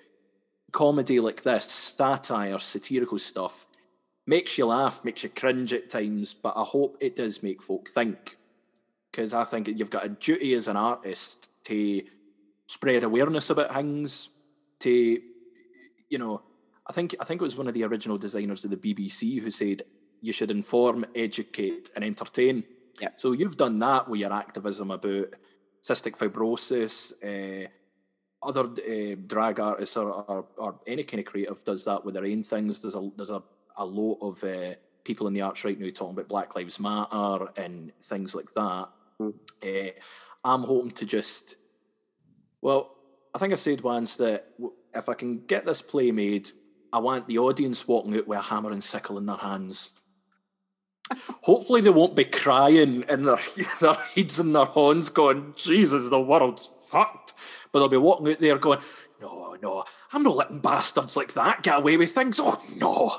comedy like this, satire, satirical stuff, makes you laugh, makes you cringe at times, but I hope it does make folk think. because I think you've got a duty as an artist to spread awareness about things, to you know, I think I think it was one of the original designers of the BBC who said you should inform, educate, and entertain. Yeah. So you've done that with your activism about cystic fibrosis. Uh, other uh, drag artists or, or, or, any kind of creative does that with their own things. There's a there's a, a lot of uh, people in the arts right now talking about Black Lives Matter and things like that. Mm. Uh, I'm hoping to just, well, I think I said once that if I can get this play made, I want the audience walking out with a hammer and sickle in their hands. Hopefully, they won't be crying in their, their heads and their horns, going, Jesus, the world's fucked. But they'll be walking out there going, No, no, I'm not letting bastards like that get away with things. Oh, no.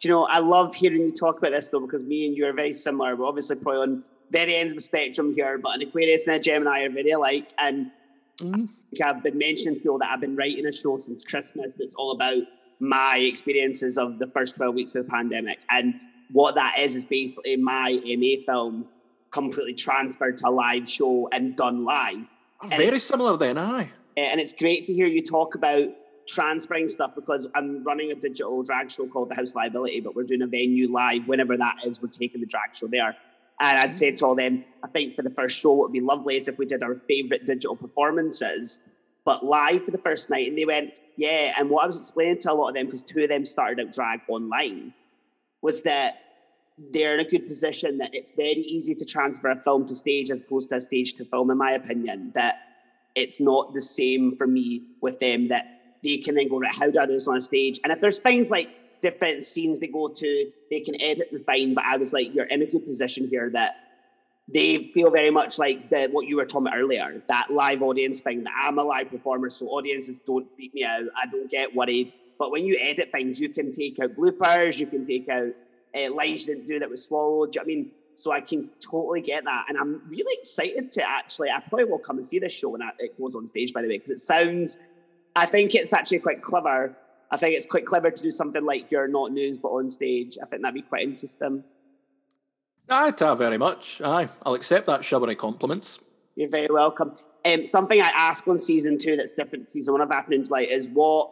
Do you know, I love hearing you talk about this, though, because me and you are very similar. We're obviously probably on very ends of the spectrum here, but an Aquarius and a Gemini are very alike. And mm. I've been mentioning to people that I've been writing a show since Christmas that's all about my experiences of the first 12 weeks of the pandemic. And what that is is basically my MA film completely transferred to a live show and done live. Oh, very similar then, aye. And it's great to hear you talk about transferring stuff because I'm running a digital drag show called The House Liability, but we're doing a venue live whenever that is. We're taking the drag show there. And I'd mm-hmm. said to all them, I think for the first show, what would be lovely is if we did our favourite digital performances, but live for the first night. And they went, yeah. And what I was explaining to a lot of them, because two of them started out drag online, was that they're in a good position that it's very easy to transfer a film to stage as opposed to a stage to film, in my opinion. That it's not the same for me with them that they can then go, right, how do I do this on a stage? And if there's things like different scenes they go to, they can edit and fine. But I was like, you're in a good position here that they feel very much like the, what you were talking about earlier, that live audience thing, that I'm a live performer, so audiences don't beat me out. I don't get worried. But when you edit things, you can take out bloopers, you can take out uh, lines you didn't do that was swallowed. You know I mean? So I can totally get that. And I'm really excited to actually, I probably will come and see this show when it goes on stage, by the way, because it sounds, I think it's actually quite clever. I think it's quite clever to do something like you're not news, but on stage. I think that'd be quite interesting. Aye, ta very much. Aye, I'll accept that showery compliments. You're very welcome. Um, something I asked on season two that's different season one of Happening in July is what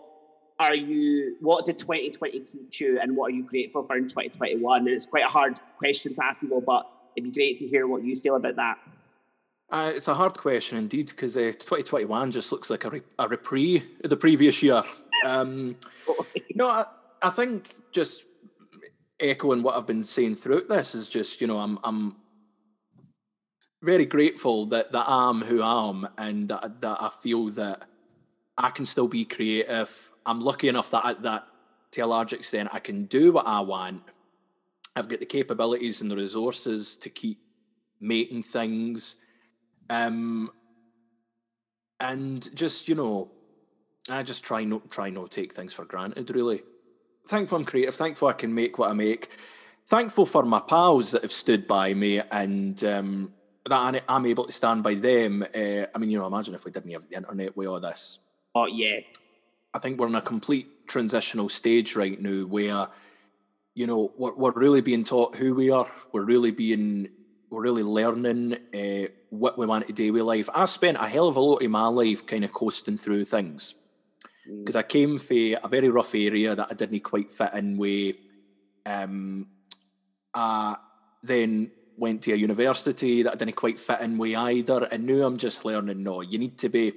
are you, what did 2020 teach you and what are you grateful for in 2021? And it's quite a hard question to ask people, but it'd be great to hear what you feel about that. Uh, it's a hard question indeed because uh, 2021 just looks like a, re- a reprieve of the previous year. Um, no, I, I think just echoing what I've been saying throughout this is just, you know, I'm I'm very grateful that, that I'm who I am and that, that I feel that I can still be creative. I'm lucky enough that that to a large extent I can do what I want. I've got the capabilities and the resources to keep making things. Um, and just, you know, I just try not try not take things for granted, really thankful I'm creative, thankful I can make what I make, thankful for my pals that have stood by me and um, that I'm able to stand by them. Uh, I mean, you know, imagine if we didn't have the internet with all this. Oh, yeah. I think we're in a complete transitional stage right now where, you know, we're, we're really being taught who we are. We're really being, we're really learning uh, what we want to do with life. I spent a hell of a lot of my life kind of coasting through things because I came from a very rough area that I didn't quite fit in with. Um, I then went to a university that I didn't quite fit in with either, and now I'm just learning. No, you need to be,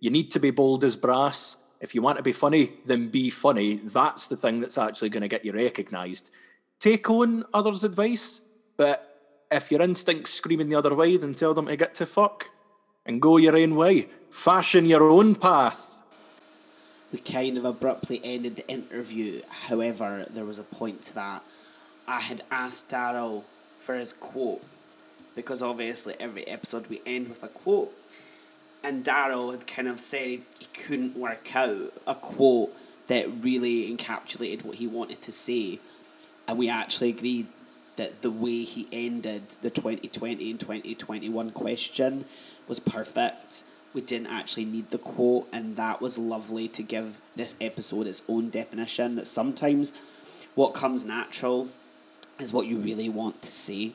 you need to be bold as brass. If you want to be funny, then be funny. That's the thing that's actually going to get you recognised. Take on others' advice, but if your instinct's screaming the other way, then tell them to get to fuck and go your own way. Fashion your own path we kind of abruptly ended the interview. However, there was a point to that. I had asked Daryl for his quote because obviously every episode we end with a quote. And Daryl had kind of said he couldn't work out a quote that really encapsulated what he wanted to say. And we actually agreed that the way he ended the 2020 and 2021 question was perfect we didn't actually need the quote, and that was lovely to give this episode its own definition. That sometimes what comes natural is what you really want to see.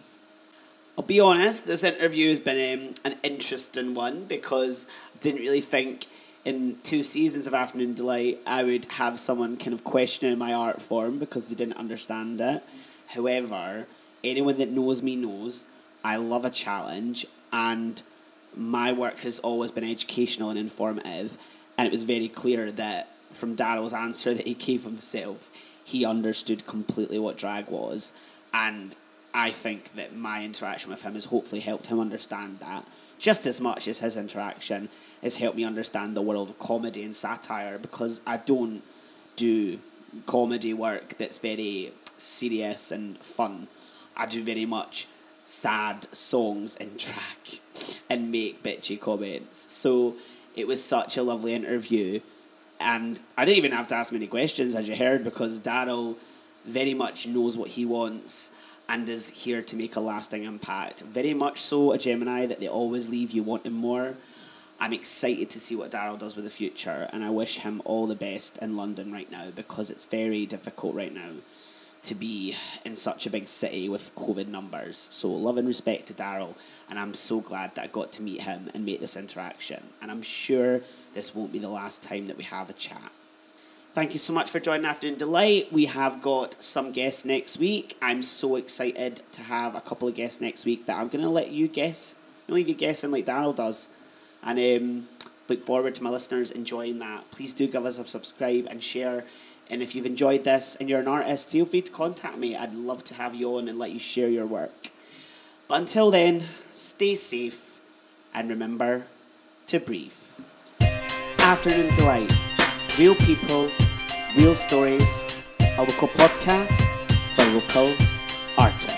I'll be honest, this interview has been um, an interesting one because I didn't really think in two seasons of Afternoon Deelight I would have someone kind of questioning my art form because they didn't understand it. However, anyone that knows me knows I love a challenge and my work has always been educational and informative and it was very clear that from Daryl's answer that he gave himself, he understood completely what drag was and I think that my interaction with him has hopefully helped him understand that just as much as his interaction has helped me understand the world of comedy and satire because I don't do comedy work that's very serious and fun. I do very much sad songs and track and make bitchy comments. So it was such a lovely interview. And I didn't even have to ask many questions, as you heard, because Daryl very much knows what he wants and is here to make a lasting impact. Very much so a Gemini that they always leave you wanting more. I'm excited to see what Daryl does with the future, and I wish him all the best in London right now because it's very difficult right now to be in such a big city with COVID numbers. So, love and respect to Daryl, and I'm so glad that I got to meet him and make this interaction. And I'm sure this won't be the last time that we have a chat. Thank you so much for joining Afternoon Deelight. We have got some guests next week. I'm so excited to have a couple of guests next week that I'm going to let you guess. I'll leave you guessing like Daryl does. And um, look forward to my listeners enjoying that. Please do give us a subscribe and share. And if you've enjoyed this and you're an artist, feel free to contact me. I'd love to have you on and let you share your work. But until then, stay safe and remember to breathe. Afternoon Deelight. Real people Real Stories, a local podcast for local artists.